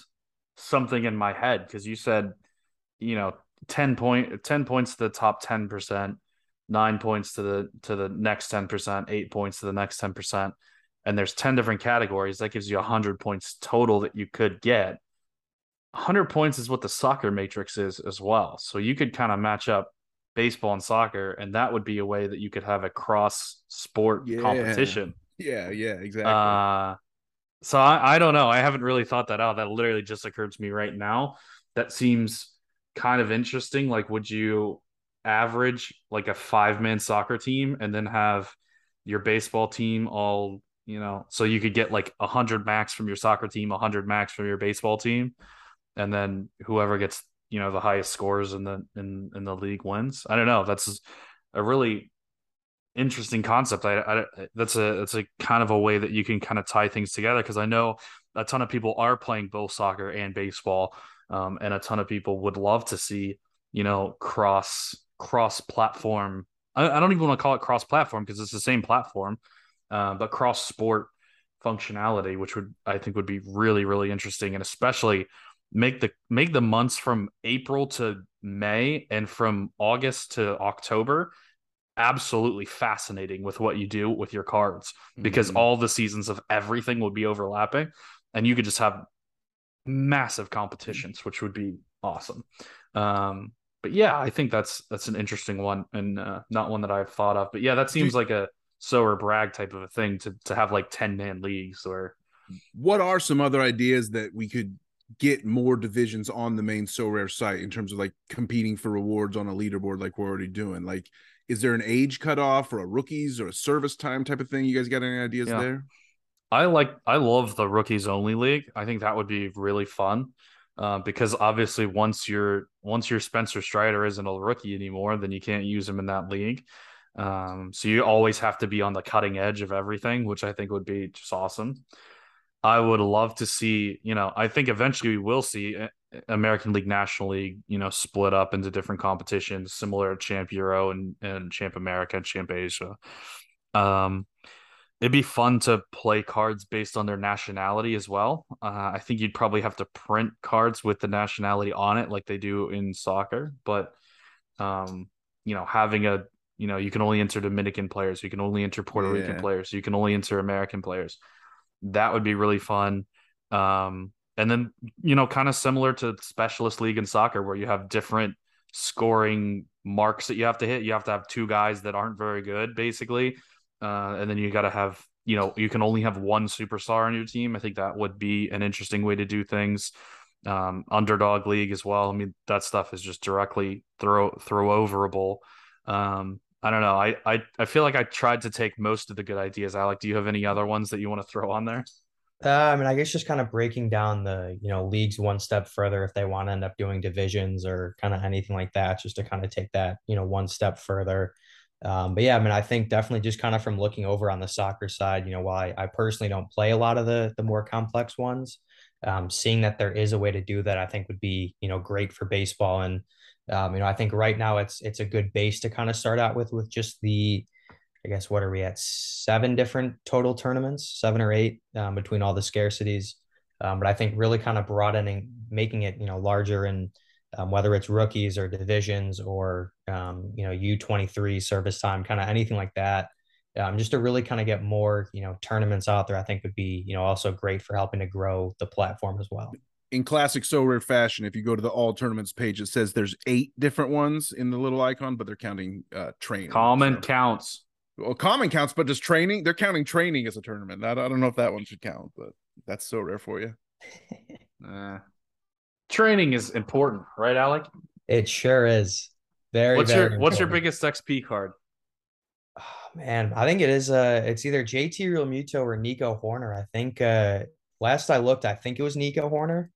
something in my head because you said, you know, 10 point 10 points to the top 10%, 9 points to the to the next 10%, 8 points to the next 10%, and there's 10 different categories that gives you 100 points total that you could get. 100 points is what the soccer matrix is as well. So you could kind of match up baseball and soccer and that would be a way that you could have a cross sport yeah. competition. Yeah, yeah, exactly. Uh so I, I don't know. I haven't really thought that out. That literally just occurred to me right now. That seems kind of interesting. Like, would you average like a five man soccer team and then have your baseball team all, you know, so you could get like a hundred max from your soccer team, a hundred max from your baseball team, and then whoever gets, you know, the highest scores in the in in the league wins. I don't know. That's a really interesting concept. I, I that's a that's a kind of a way that you can kind of tie things together because I know a ton of people are playing both soccer and baseball, um, and a ton of people would love to see you know cross cross platform. I, I don't even want to call it cross platform because it's the same platform, uh, but cross sport functionality, which would I think would be really really interesting, and especially make the make the months from April to May and from August to October absolutely fascinating with what you do with your cards because mm-hmm. all the seasons of everything would be overlapping and you could just have massive competitions which would be awesome um but yeah i think that's that's an interesting one and uh, not one that i've thought of but yeah that seems like a Sorare brag type of a thing to to have like 10 man leagues or what are some other ideas that we could get more divisions on the main Sorare site in terms of like competing for rewards on a leaderboard like we're already doing like is there an age cutoff or a rookies or a service time type of thing? You guys got any ideas yeah. there? I like I love the rookies only league. I think that would be really fun. Uh, because obviously once you're once your Spencer Strider isn't a rookie anymore, then you can't use him in that league. Um, so you always have to be on the cutting edge of everything, which I think would be just awesome. I would love to see, you know, I think eventually we will see eh, American League, National League, you know, split up into different competitions, similar to Champ Euro and, and Champ America and Champ Asia. Um, it'd be fun to play cards based on their nationality as well. Uh, I think you'd probably have to print cards with the nationality on it, like they do in soccer. But, um, you know, having a, you know, you can only enter Dominican players, you can only enter Puerto yeah. Rican players, you can only enter American players. That would be really fun. Um, and then you know kind of similar to specialist league in soccer where you have different scoring marks that you have to hit. You have to have two guys that aren't very good basically. Uh, and then you got to have you know you can only have one superstar on your team. I think that would be an interesting way to do things. Um, underdog league as well. I mean that stuff is just directly throw throw overable. Um, i don't know. I, I i feel like i tried to take most of the good ideas. Alec do you have any other ones that you want to throw on there uh, I mean, I guess just kind of breaking down the, you know, leagues one step further if they want to end up doing divisions or kind of anything like that, just to kind of take that, you know, one step further. Um, but yeah, I mean, I think definitely just kind of from looking over on the soccer side, you know, while I, I personally don't play a lot of the the more complex ones, um, seeing that there is a way to do that, I think would be, you know, great for baseball. And um, you know, I think right now it's it's a good base to kind of start out with with just the I guess what are we at? Seven different total tournaments, seven or eight um, between all the scarcities. Um, but I think really kind of broadening, making it you know larger and um, whether it's rookies or divisions or um, you know U twenty three service time, kind of anything like that. Um, just to really kind of get more you know tournaments out there, I think would be you know also great for helping to grow the platform as well in classic Sorare fashion, if you go to the all tournaments page, it says there's eight different ones in the little icon, but they're counting uh training. Common so. counts. Well, common counts, but just training, they're counting training as a tournament. I, I don't know if that one should count, but that's Sorare for you. uh, training is important, right, Alec? It sure is. Very. What's very your important. What's your biggest XP card? Oh, man, I think it is. Uh, it's either JT Realmuto or Nico Hoerner. I think. Uh, last I looked, I think it was Nico Hoerner.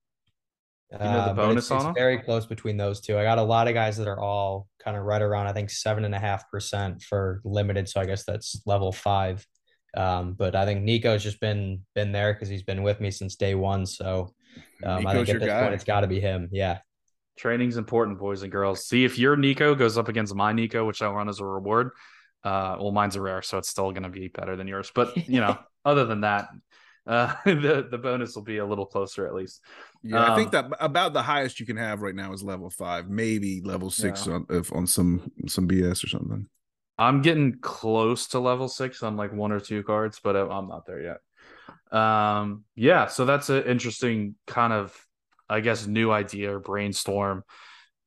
You know the uh, bonus it's, it's very close between those two. I got a lot of guys that are all kind of right around, I think seven and a half percent for limited. So I guess that's level five. Um, but I think Nico's just been been there because he's been with me since day one. So um, I think at this guy. point it's got to be him. Yeah. Training's important, boys and girls. See if your Nico goes up against my Nico, which I run as a reward. Uh, well, mine's a rare, so it's still going to be better than yours. But you know, other than that, uh, the the bonus will be a little closer at least. Yeah, um, I think um, that about the highest you can have right now is level five, maybe level six yeah. on if on some some BS or something. I'm getting close to level six on like one or two cards, but I'm not there yet. Um, yeah, so that's an interesting kind of, I guess, new idea or brainstorm.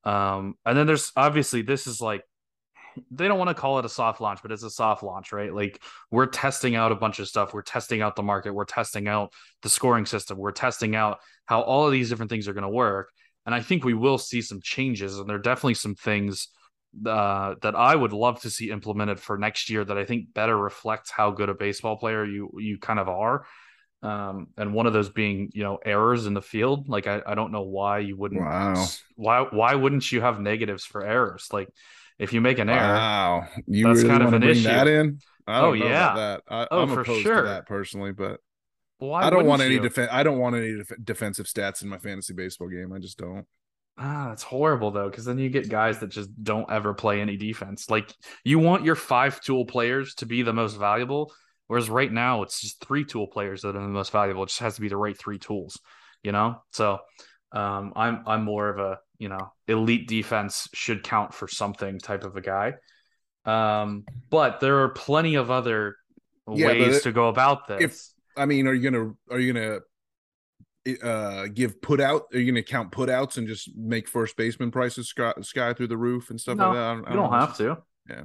Um, and then there's obviously this is like they don't want to call it a soft launch, but it's a soft launch, right? Like we're testing out a bunch of stuff. We're testing out the market. We're testing out the scoring system. We're testing out how all of these different things are going to work. and I think we will see some changes, and there are definitely some things uh, that I would love to see implemented for next year that I think better reflects how good a baseball player you you kind of are. Um, and one of those being, you know, errors in the field. Like I, I don't know why you wouldn't Wow. why why wouldn't you have negatives for errors? Like if you make an error, Wow, you That's really kind of an bring that issue. in? I Oh, yeah. that. I, Oh, I'm for opposed sure. to that personally, but why I don't want any defense. I don't want any def- defensive stats in my fantasy baseball game. I just don't. Ah, it's horrible though, because then you get guys that just don't ever play any defense. Like you want your five tool players to be the most valuable, whereas right now it's just three tool players that are the most valuable. It just has to be the right three tools, you know. So, um, I'm I'm more of a you know elite defense should count for something type of a guy. Um, but there are plenty of other Yeah, ways it- to go about this. if- I mean, are you gonna are you gonna uh give put out? Are you gonna count put outs and just make first baseman prices sky, sky through the roof and stuff No, like that? I I you don't know. have to. Yeah.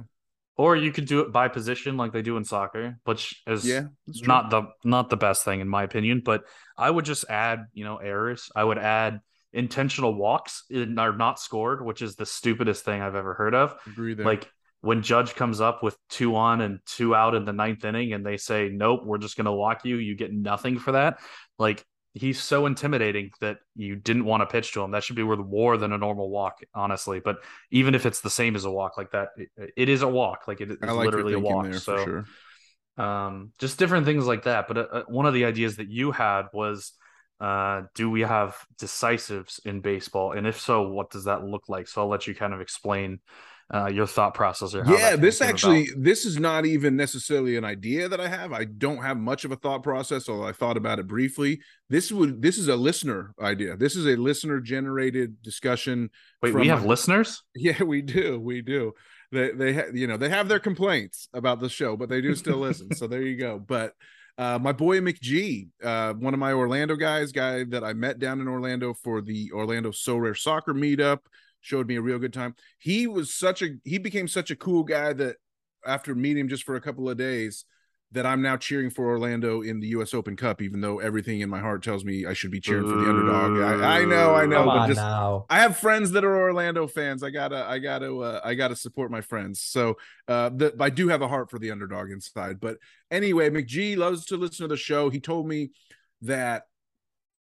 Or you could do it by position like they do in soccer, which is Yeah, not the not the best thing in my opinion. But I would just add, you know, errors. I would add intentional walks are not scored, which is the stupidest thing I've ever heard of. Like when Judge comes up with two on and two out in the ninth inning, and they say, "Nope, we're just going to walk you," you get nothing for that. Like he's so intimidating that you didn't want to pitch to him. That should be worth more than a normal walk, honestly. But even if it's the same as a walk like that, it, it is a walk. Like it is like literally a walk. there so sure. um, just different things like that. But uh, uh, one of the ideas that you had was, uh, do we have decisives in baseball? And if so, what does that look like? So I'll let you kind of explain uh, your thought process or how yeah this actually about. this is not even necessarily an idea that i have i don't have much of a thought process although i thought about it briefly this would this is a listener idea this is a listener generated discussion Wait, we have my- listeners. yeah we do we do they they ha- you know they have their complaints about the show but they do still listen so there you go but uh, my boy McG, uh, one of my Orlando guys, guy that I met down in Orlando for the Orlando Sorare Soccer meetup, showed me a real good time. He was such a he became such a cool guy that after meeting him just for a couple of days, that I'm now cheering for Orlando in the U.S. Open Cup, even though everything in my heart tells me I should be cheering for the underdog. I, I know, I know, Come but just now. I have friends that are Orlando fans. I gotta, I gotta, uh, I gotta support my friends. So, uh, the, I do have a heart for the underdog inside. But anyway, McG loves to listen to the show. He told me that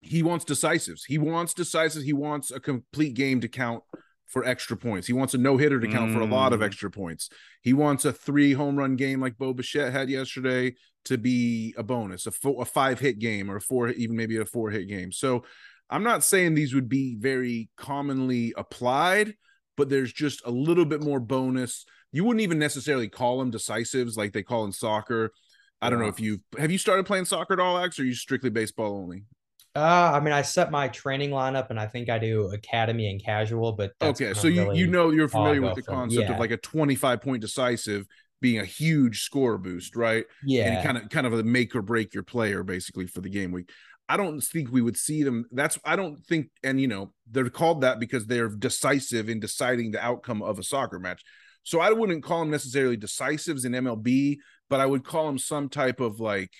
he wants decisives. He wants decisives. He wants a complete game to count for extra points. He wants a no hitter to count for a lot of Mm. extra points. He wants a three home run game like Bo Bichette had yesterday to be a bonus, a, fo- a five hit game or a four, even maybe a four hit game. So I'm not saying these would be very commonly applied, but there's just a little bit more bonus. You wouldn't even necessarily call them decisives like they call in soccer. I don't know if you have you started playing soccer at all, Alex, or are you strictly baseball only? Uh, I mean, I set my training lineup, and I think I do academy and casual. But that's okay, so you really you know you're familiar with the from. concept of like a 25 point decisive being a huge score boost, right? yeah, and kind of kind of a make or break your player basically for the game week. I don't think we would see them. That's I don't think, and you know, they're called that because they're decisive in deciding the outcome of a soccer match. So I wouldn't call them necessarily decisives in MLB, but I would call them some type of like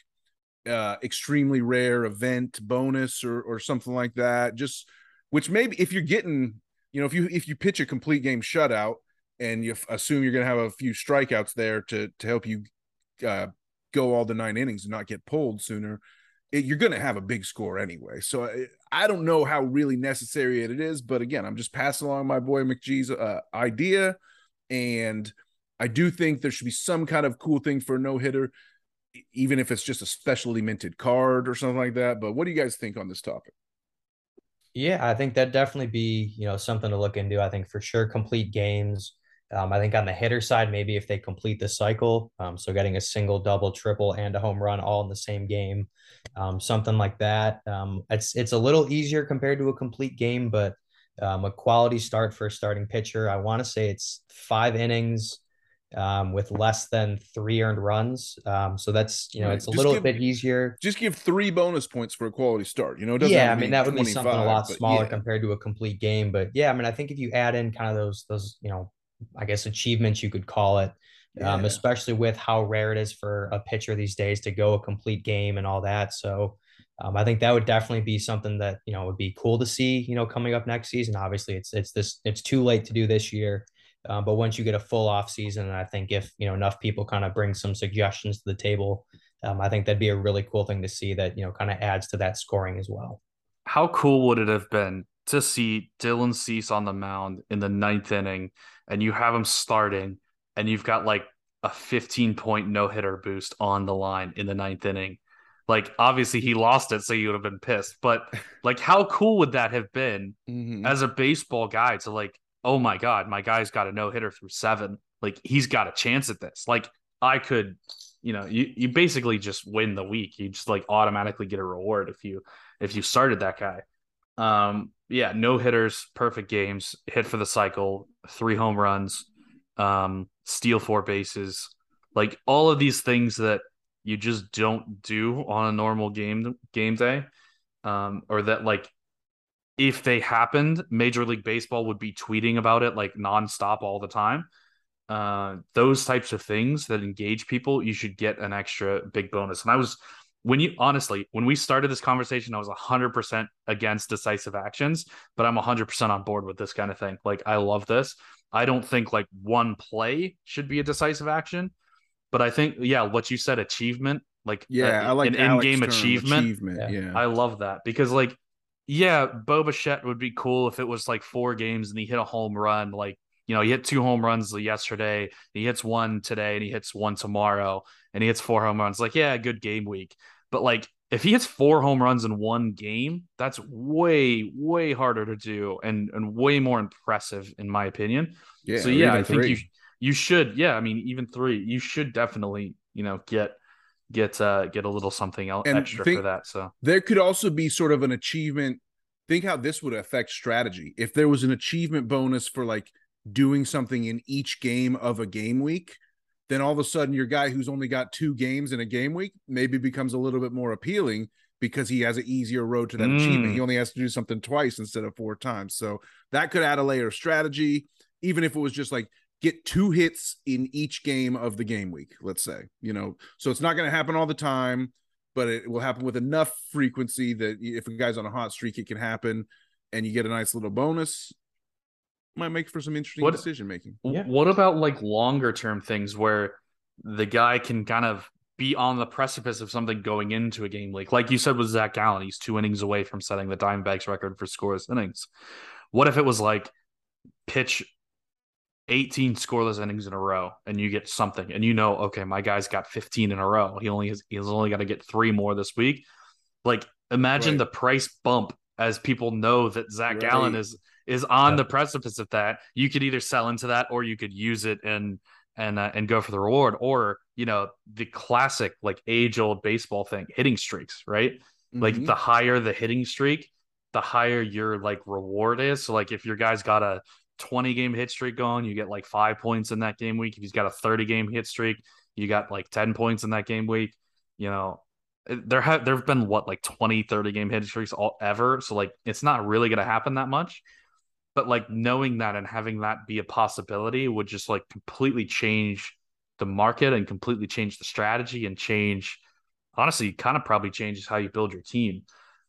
uh extremely rare event bonus or or something like that. Just which maybe if you're getting, you know, if you if you pitch a complete game shutout and you assume you're going to have a few strikeouts there to to help you uh, go all the nine innings and not get pulled sooner, it, you're going to have a big score anyway. So I, I don't know how really necessary it is, but again, I'm just passing along my boy McGee's uh, idea, and I do think there should be some kind of cool thing for a no hitter, even if it's just a specially minted card or something like that. But what do you guys think on this topic? Yeah, I think that'd definitely be, you know, something to look into. I think for sure complete games. Um, I think on the hitter side, maybe if they complete the cycle, um, so getting a single, double, triple, and a home run all in the same game, um, something like that. Um, it's it's a little easier compared to a complete game, but um, a quality start for a starting pitcher. I want to say it's five innings um, with less than three earned runs. Um, so that's you know Right. it's a Just little give- bit easier. Just give three bonus points for a quality start. You know, it doesn't yeah, I mean that would be something a lot smaller yeah. compared to a complete game. But yeah, I mean I think if you add in kind of those those you know I guess achievements you could call it, um, especially with how rare it is for a pitcher these days to go a complete game and all that. So um, I think that would definitely be something that you know would be cool to see. You know, coming up next season. Obviously, it's it's this it's too late to do this year, um, but once you get a full off season, I think if you know enough people kind of bring some suggestions to the table, um, I think that'd be a really cool thing to see. That you know kind of adds to that scoring as well. How cool would it have been to see Dylan Cease on the mound in the ninth inning, and you have him starting, and you've got like a 15 point no hitter boost on the line in the ninth inning like obviously he lost it, so you would have been pissed. But like, how cool would that have been mm-hmm. as a baseball guy to like, oh my god, my guy's got a no hitter through seven. Like he's got a chance at this. Like I could, you know, you you basically just win the week. You just like automatically get a reward if you if you started that guy. Um, yeah, no hitters, perfect games, hit for the cycle, three home runs, um, steal four bases, like all of these things that you just don't do on a normal game game day um, or that like if they happened major league baseball would be tweeting about it like nonstop all the time uh, those types of things that engage people you should get an extra big bonus and i was when you honestly when we started this conversation i was 100% against decisive actions but i'm 100% on board with this kind of thing like i love this i don't think like one play should be a decisive action but I think, yeah, what you said, achievement, like yeah, uh, I like an in-game achievement. achievement. Yeah. yeah, I love that because, like, yeah, Bo Bichette would be cool if it was like four games and he hit a home run. Like, you know, he hit two home runs yesterday, he hits one today, and he hits one tomorrow, and he hits four home runs. Like, yeah, good game week. But like, if he hits four home runs in one game, that's way, way harder to do and and way more impressive in my opinion. Yeah. So yeah, I think three. you you should yeah i mean even three you should definitely you know get get uh get a little something else and extra think, for that so there could also be sort of an achievement think how this would affect strategy if there was an achievement bonus for like doing something in each game of a game week then all of a sudden your guy who's only got two games in a game week maybe becomes a little bit more appealing because he has an easier road to that mm. achievement. He only has to do something twice instead of four times. So that could add a layer of strategy, even if it was just like get two hits in each game of the game week, let's say, you know. So it's not going to happen all the time, but it will happen with enough frequency that if a guy's on a hot streak, it can happen and you get a nice little bonus. Might make for some interesting what, decision making. Yeah. What about like longer term things where the guy can kind of be on the precipice of something going into a game week? Like you said with Zac Gallen, he's two innings away from setting the Diamondbacks record for scoreless innings. What if it was like pitch 18 scoreless innings in a row and you get something and you know okay my guy's got 15 in a row he only has he's only got to get three more this week like imagine right. the price bump as people know that Zac right. Gallen is is on yeah. the precipice of that you could either sell into that or you could use it and and uh, and go for the reward or you know the classic like age old baseball thing hitting streaks right mm-hmm. like the higher the hitting streak the higher your like reward is so like if your guy's got a 20 game hit streak going, you get like five points in that game week. If he's got a 30 game hit streak, you got like 10 points in that game week. You know, eh, there have there have been what like 20, 30 game hit streaks all ever. So like it's not really gonna happen that much. But like knowing that and having that be a possibility would just like completely change the market and completely change the strategy and change honestly kind of probably changes how you build your team.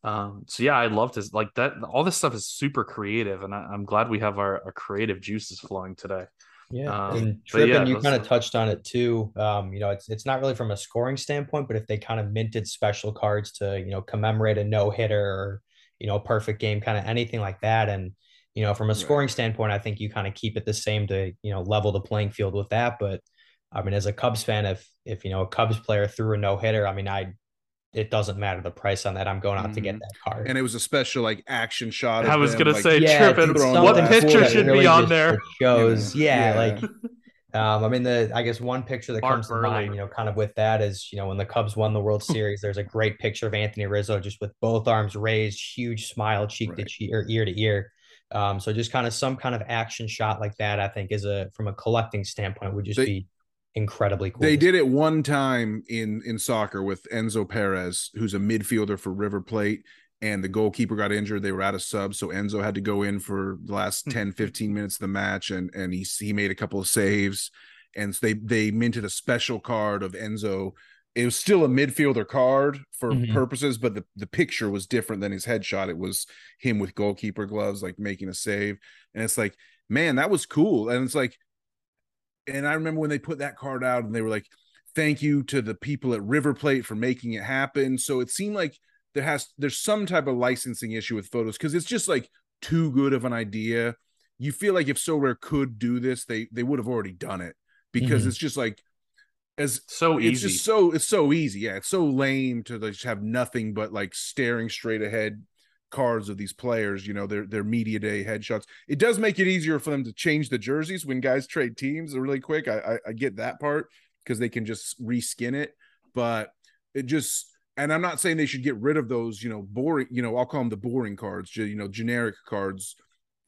Um, so yeah, I'd love to like that. All this stuff is super creative, and I, am glad we have our, our, creative juices flowing today. Yeah, um, and Trippin, yeah, you kind of touched on it too. Um, you know, it's it's not really from a scoring standpoint, but if they kind of minted special cards to you know commemorate a no hitter or you know perfect game, kind of anything like that, and you know from a scoring right. standpoint, I think you kind of keep it the same to you know level the playing field with that. But I mean, as a Cubs fan, if if you know a Cubs player threw a no hitter, I mean, I it doesn't matter the price on that. I'm going out mm-hmm. to get mm-hmm. that card. And it was a special like action shot. I was gonna like, say, yeah, tripping. What picture should really be on there? Shows, yeah, yeah, like. Um, I mean, the I guess one picture that Mark comes Burley. to mind, you know, kind of with that is, you know, when the Cubs won the World Series, there's a great picture of Anthony Rizzo just with both arms raised, huge smile, cheek right. to cheek or ear to ear. Um, so just kind of some kind of action shot like that, I think, is a from a collecting standpoint would just they, be incredibly cool. They did it one time in in soccer with Enzo Perez, who's a midfielder for River Plate, and the goalkeeper got injured. They were out of subs, so Enzo had to go in for the last hmm. 10, 15 minutes of the match, and and he he made a couple of saves, and so they they minted a special card of Enzo it was still a midfielder card for Mhm. purposes, but the, the picture was different than his headshot. It was him with goalkeeper gloves, like making a save. And it's like, man, that was cool. And it's like, and I remember when they put that card out and they were like, thank you to the people at River Plate for making it happen. So it seemed like there has there's some type of licensing issue with photos because it's just like too good of an idea. You feel like if Sorare could do this, they they would have already done it because Mhm. it's just like as So easy. it's easy. just so it's so easy. Yeah, it's so lame to like, just have nothing but like staring straight ahead cards of these players. You know, their their media day headshots. It does make it easier for them to change the jerseys when guys trade teams really quick. I I, I get that part because they can just reskin it, but it just and I'm not saying they should get rid of those. You know, boring. You know, I'll call them the boring cards. You know, generic cards.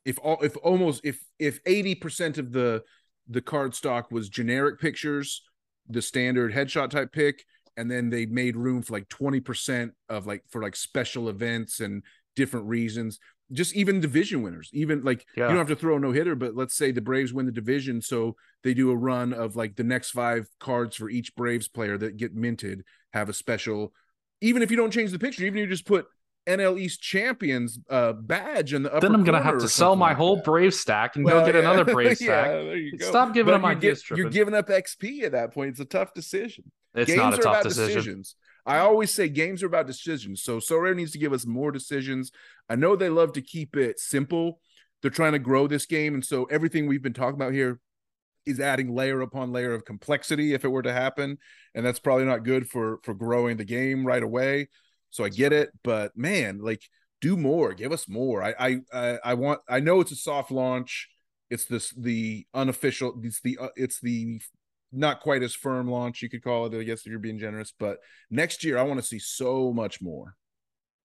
If all if almost if if eighty percent of the the card stock was generic pictures the standard headshot type pick and then they made room for like 20% of like for like special events and different reasons just even division winners even like Yeah. you don't have to throw a no hitter but let's say the braves win the division so they do a run of like the next five cards for each braves player that get minted have a special even if you don't change the picture even if you just put NL East champions uh badge in the upper then I'm gonna have to sell my like whole that. Brave stack and Well, go get yeah. another Brave stack. go. Stop giving But them you're ideas, You're giving up XP at that point. It's a tough decision. It's games not a are tough about decision. decisions. I always say games are about decisions. So Sorare needs to give us more decisions. I know they love to keep it simple. They're trying to grow this game, and so everything we've been talking about here is adding layer upon layer of complexity if it were to happen, and that's probably not good for for growing the game right away. So I get it, but man, like do more, give us more. I I I, want. I know it's a soft launch. It's this the unofficial. It's the uh, it's the not quite as firm launch you could call it. I guess if you're being generous, but next year I want to see so much more.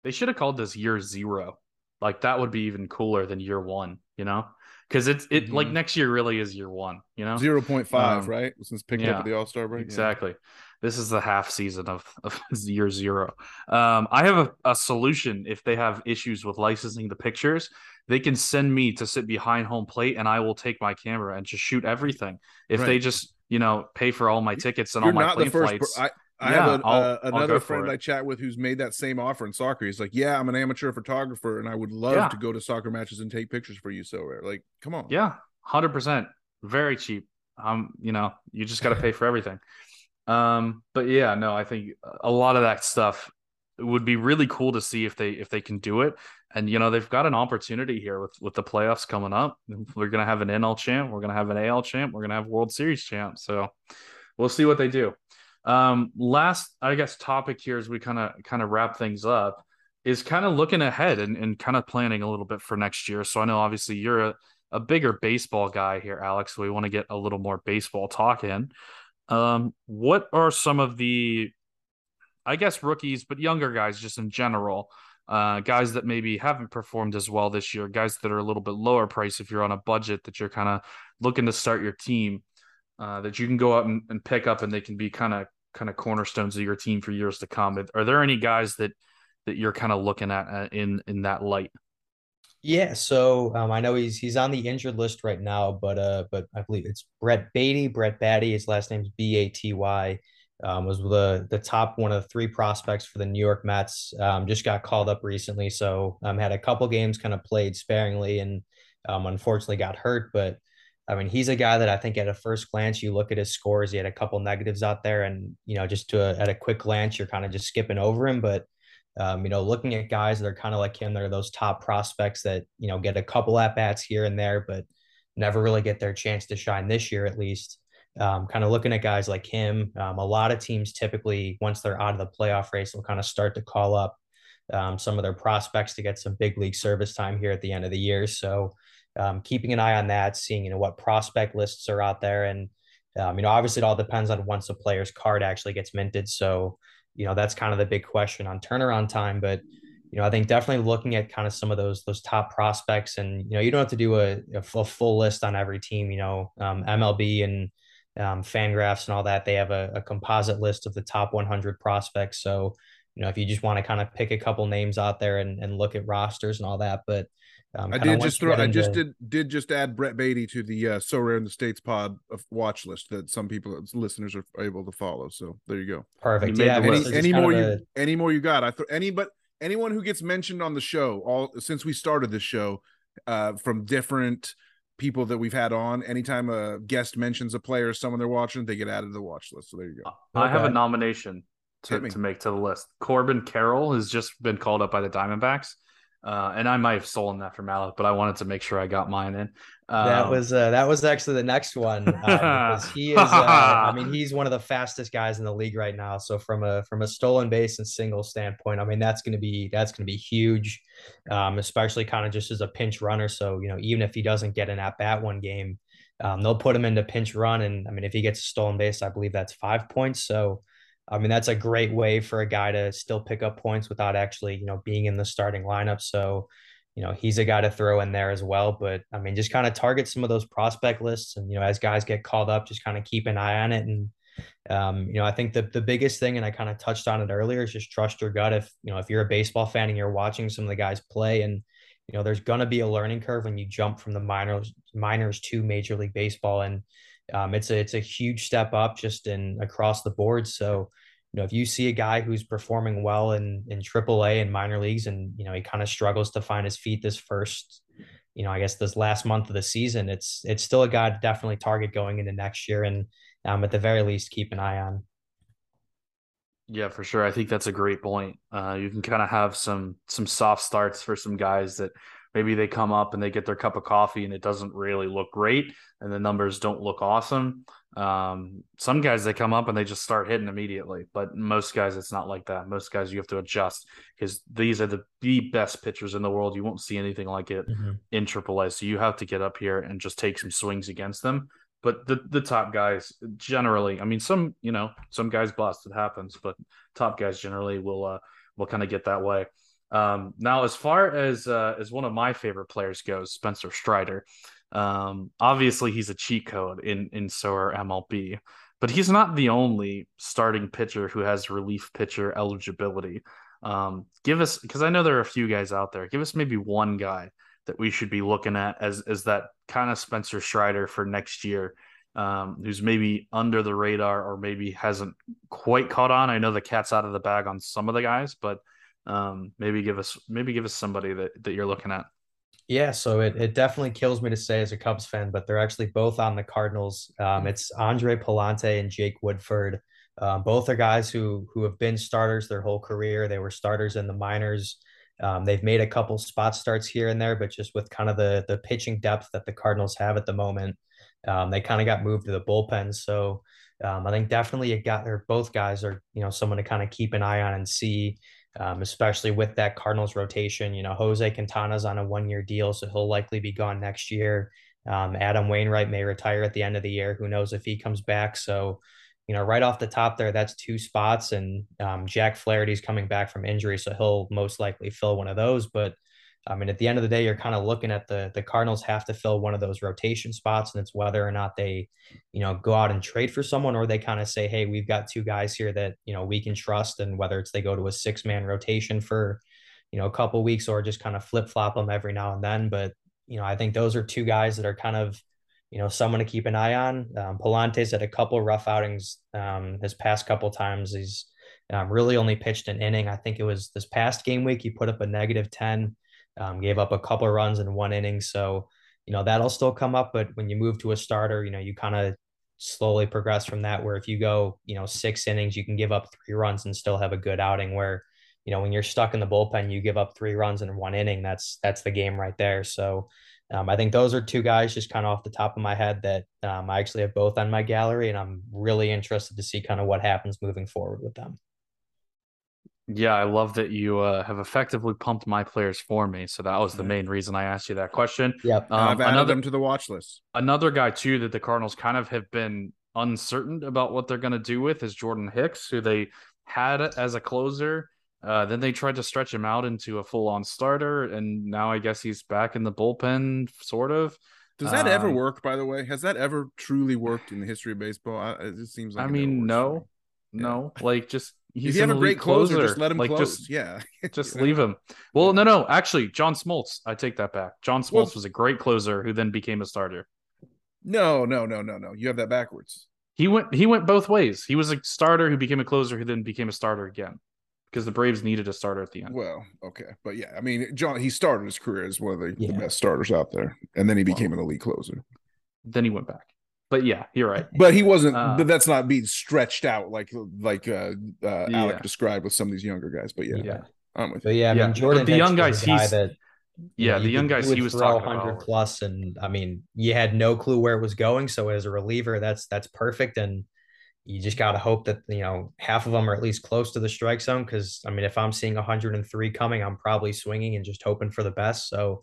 They should have called this year zero. Like that would be even cooler than year one, you know? Because it's it like Mhm. next year really is year one, you know? Zero point five, Um, right? Since picking yeah, up at the All Star break. Yeah. Exactly. This is the half season of, of year zero. Um, I have a, a solution if they have issues with licensing the pictures. They can send me to sit behind home plate and I will take my camera and just shoot everything. If they just, you know, pay for all my tickets and You're all my not the plane first. per- flights. I I Yeah, have a, uh, another friend. I chat with who's made that same offer in soccer. He's like, "Yeah, I'm an amateur photographer, and I would love Yeah. to go to soccer matches and take pictures for you." So. Like, come on. Yeah, hundred percent. Very cheap. Um, you know, you just got to pay for everything. Um, but yeah, no, I think a lot of that stuff would be really cool to see if they if they can do it. And you know, they've got an opportunity here with with the playoffs coming up. We're gonna have an NL champ. We're gonna have an AL champ. We're gonna have World Series champ. So we'll see what they do. Um, last, I guess, topic here as we kind of kind of wrap things up is kind of looking ahead and, and kind of planning a little bit for next year. So I know obviously you're a, a bigger baseball guy here, Alex. So we want to get a little more baseball talk in. Um, what are some of the, I guess, rookies, but younger guys just in general, uh, guys that maybe haven't performed as well this year, guys that are a little bit lower price if you're on a budget that you're kind of looking to start your team, uh, that you can go out and, and pick up and they can be kind of kind of cornerstones of your team for years to come. Are there any guys that that you're kind of looking at uh, in in that light? Yeah, so um, I know he's he's on the injured list right now, but uh, but I believe it's Brett Beatty. Brett Baty, his last name's B A T Y. Um, was the the top one of three prospects for the New York Mets. Um, just got called up recently, so um, had a couple games kind of played sparingly, and um, unfortunately got hurt. But I mean, he's a guy that I think at a first glance, you look at his scores, he had a couple negatives out there, and you know, just to a, at a quick glance, you're kind of just skipping over him, but um, you know, looking at guys that are kind of like him, they're those top prospects that, you know, get a couple at bats here and there, but never really get their chance to shine this year, at least. Um, kind of looking at guys like him, um, a lot of teams typically, once they're out of the playoff race, will kind of start to call up um, some of their prospects to get some big league service time here at the end of the year. So, um, keeping an eye on that, seeing, you know, what prospect lists are out there. And, um, you know, obviously it all depends on once a player's card actually gets minted. So, you know that's kind of the big question on turnaround time but you know i think definitely looking at kind of some of those those top prospects and you know you don't have to do a, a full, full list on every team you know um, mlb and um, fangraphs and all that they have a, a composite list of the top 100 prospects so you know if you just want to kind of pick a couple names out there and, and look at rosters and all that but Um, I did just throw. get I just did did just add Brett Beatty to the uh, Sorare in the states pod of watch list that some people listeners are able to follow. So there you go. perfect. made Yeah, the I mean, list. so Any, any more you a- any more you got? I thought any but anyone who gets mentioned on the show all since we started this show uh, from different people that we've had on. Anytime a guest mentions a player, or someone they're watching, they get added to the watch list. So there you go. I have a nomination to, to make to the list. Corbin Carroll has just been called up by the Diamondbacks. Uh, and I might have stolen that from Alec, but I wanted to make sure I got mine in. that Um, was uh, that was actually the next one uh, he is. Uh, I mean, he's one of the fastest guys in the league right now. So from a from a stolen base and single standpoint, I mean that's going to be that's going to be huge, um, especially kind of just as a pinch runner. So you know, even if he doesn't get an at bat one game, um, they'll put him into pinch run, and I mean if he gets a stolen base, I believe that's five points. So. I mean, that's a great way for a guy to still pick up points without actually, you know, being in the starting lineup. So, you know, he's a guy to throw in there as well. But I mean, just kind of target some of those prospect lists, and you know, as guys get called up, just kind of keep an eye on it. And um, you know, I think the the biggest thing, and I kind of touched on it earlier, is just trust your gut. If you know, if you're a baseball fan and you're watching some of the guys play, and you know, there's gonna be a learning curve when you jump from the minors minors to Major League Baseball, and um, it's a it's a huge step up just in across the board. So you know, if you see a guy who's performing well in in AAA and minor leagues, and you know he kind of struggles to find his feet this first, you know, I guess this last month of the season, it's it's still a guy to definitely target going into next year, and um, at the very least keep an eye on. Yeah, for sure. I think that's a great point. Uh, you can kind of have some some soft starts for some guys that maybe they come up and they get their cup of coffee and it doesn't really look great and the numbers don't look awesome. Um, some guys they come up and they just start hitting immediately, but most guys it's not like that. Most guys you have to adjust because these are the the best pitchers in the world. You won't see anything like it in AAA. So you have to get up here and just take some swings against them. But the the top guys generally, I mean, some you know some guys bust. It happens, but top guys generally will uh will kind of get that way. Um, now, as far as uh, as one of my favorite players goes, Spencer Strider. Um, obviously, he's a cheat code in in Sorare MLB, but he's not the only starting pitcher who has relief pitcher eligibility. Um, give us because I know there are a few guys out there. Give us maybe one guy that we should be looking at as as that kind of Spencer Strider for next year, um, who's maybe under the radar or maybe hasn't quite caught on. I know the cat's out of the bag on some of the guys, but um, maybe give us maybe give us somebody that that you're looking at. Yeah, so it, it definitely kills me to say as a Cubs fan, but they're actually both on the Cardinals. Um, it's Andre Pallante and Jake Woodford. Um, both are guys who who have been starters their whole career. They were starters in the minors. Um, they've made a couple spot starts here and there, but just with kind of the the pitching depth that the Cardinals have at the moment, um, they kind of got moved to the bullpen. So um, I think definitely it got or both guys are you know someone to kind of keep an eye on and see um, especially with that Cardinals rotation. You know, Jose Quintana's on a one year deal, so he'll likely be gone next year. Um, Adam Wainwright may retire at the end of the year. Who knows if he comes back? So, you know, right off the top there, that's two spots. And um, Jack Flaherty's coming back from injury, so he'll most likely fill one of those. But I mean, at the end of the day, you're kind of looking at the the Cardinals have to fill one of those rotation spots, and it's whether or not they, you know, go out and trade for someone, or they kind of say, hey, we've got two guys here that you know we can trust, and whether it's they go to a six man rotation for, you know, a couple weeks, or just kind of flip flop them every now and then. But you know, I think those are two guys that are kind of, you know, someone to keep an eye on. Um, had a couple rough outings um, his past couple times. He's um, really only pitched an inning. I think it was this past game week. He put up a negative ten. Um, gave up a couple of runs in one inning. So, you know, that'll still come up. But when you move to a starter, you know, you kind of slowly progress from that. Where if you go, you know, six innings, you can give up three runs and still have a good outing. Where, you know, when you're stuck in the bullpen, you give up three runs in one inning. That's that's the game right there. So, um, I think those are two guys just kind of off the top of my head that um, I actually have both on my gallery, and I'm really interested to see kind of what happens moving forward with them. Yeah, I love that you uh, have effectively pumped my players for me. So that was the main reason I asked you that question. Yeah, Um, I've added another them to the watch list. another guy too that the Cardinals kind of have been uncertain about what they're going to do with is Jordan Hicks, who they had as a closer. Uh, then they tried to stretch him out into a full-on starter, and now I guess he's back in the bullpen, sort of. Does that ever Um, work? By the way, has that ever truly worked in the history of baseball? I, it just seems like I mean, no. Yeah. no, like just he's if you have an a great elite closer, just let him like, close. Just, yeah, just leave him. Well, no, no, actually, John Smoltz. I take that back. John Smoltz Well- was a great closer who then became a starter. No, no, no, no, no. You have that backwards. He went he went both ways. He was a starter who became a closer who then became a starter again because the Braves needed a starter at the end. Well, okay, but yeah, I mean, John, he started his career as one of the, the best starters out there, and then he became an elite closer. Then he went back. But yeah, you're right. But he wasn't. Uh, but that's not being stretched out like like uh, uh Yeah. Alec described with some of these younger guys. But yeah, Yeah. I'm with you. But yeah, I Yeah, mean but Jordan. the Hicks young guys, a guy he's- that you Yeah, know, the you young could- guys he was throw talking 100 about. plus, and I mean, you had no clue where it was going. So as a reliever, that's that's perfect, and you just got to hope that you know half of them are at least close to the strike zone. Because I mean, if I'm seeing 103 coming, I'm probably swinging and just hoping for the best. So,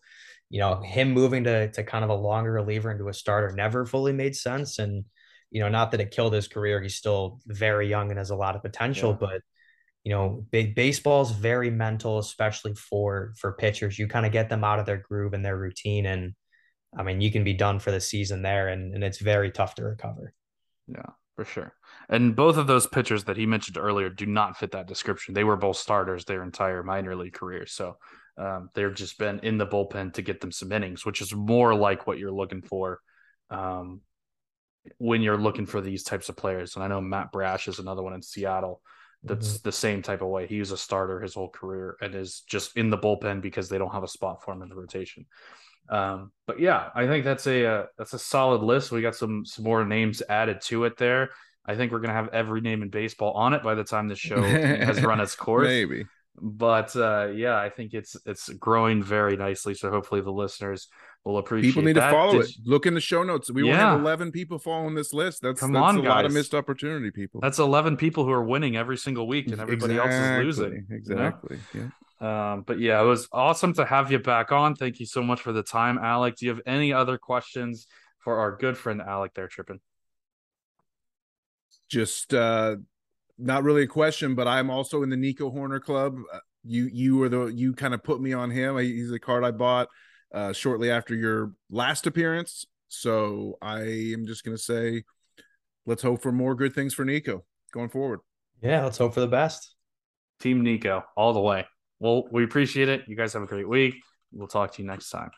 you know, him moving to to kind of a longer reliever into a starter never fully made sense, and you know, not that it killed his career. He's still very young and has a lot of potential, Yeah. but you know, big baseball's very mental, especially for for pitchers. You kind of get them out of their groove and their routine, and I mean, you can be done for the season there, and and it's very tough to recover. Yeah, for sure. And both of those pitchers that he mentioned earlier do not fit that description. They were both starters their entire minor league career. So um, they've just been in the bullpen to get them some innings, which is more like what you're looking for um, when you're looking for these types of players. And I know Matt Brash is another one in Seattle that's the same type of way. He was a starter his whole career and is just in the bullpen because they don't have a spot for him in the rotation. Um, but yeah, I think that's a uh, that's a solid list. We got some some more names added to it there. I think we're gonna have every name in baseball on it by the time the show has run its course. Maybe. But uh, yeah, I think it's it's growing very nicely. So hopefully the listeners will appreciate. People need to follow Did it. Look in the show notes. We will Yeah. have 11 people following this list. That's, Come that's on, a lot of missed opportunity, people. That's eleven people who are winning every single week, and everybody else is losing. you know? Exactly. Yeah. Um, but yeah, it was awesome to have you back on. Thank you so much for the time, Alec. Do you have any other questions for our good friend Alec there, Trippin? Just uh not really a question, but I'm also in the Nico Hoerner club. Uh, You you were the you kind of put me on him. He's a card I bought uh shortly after your last appearance. So I am just gonna say let's hope for more good things for Nico going forward. Yeah, let's hope for the best. Team Nico, all the way. Well, we appreciate it. You guys have a great week. We'll talk to you next time.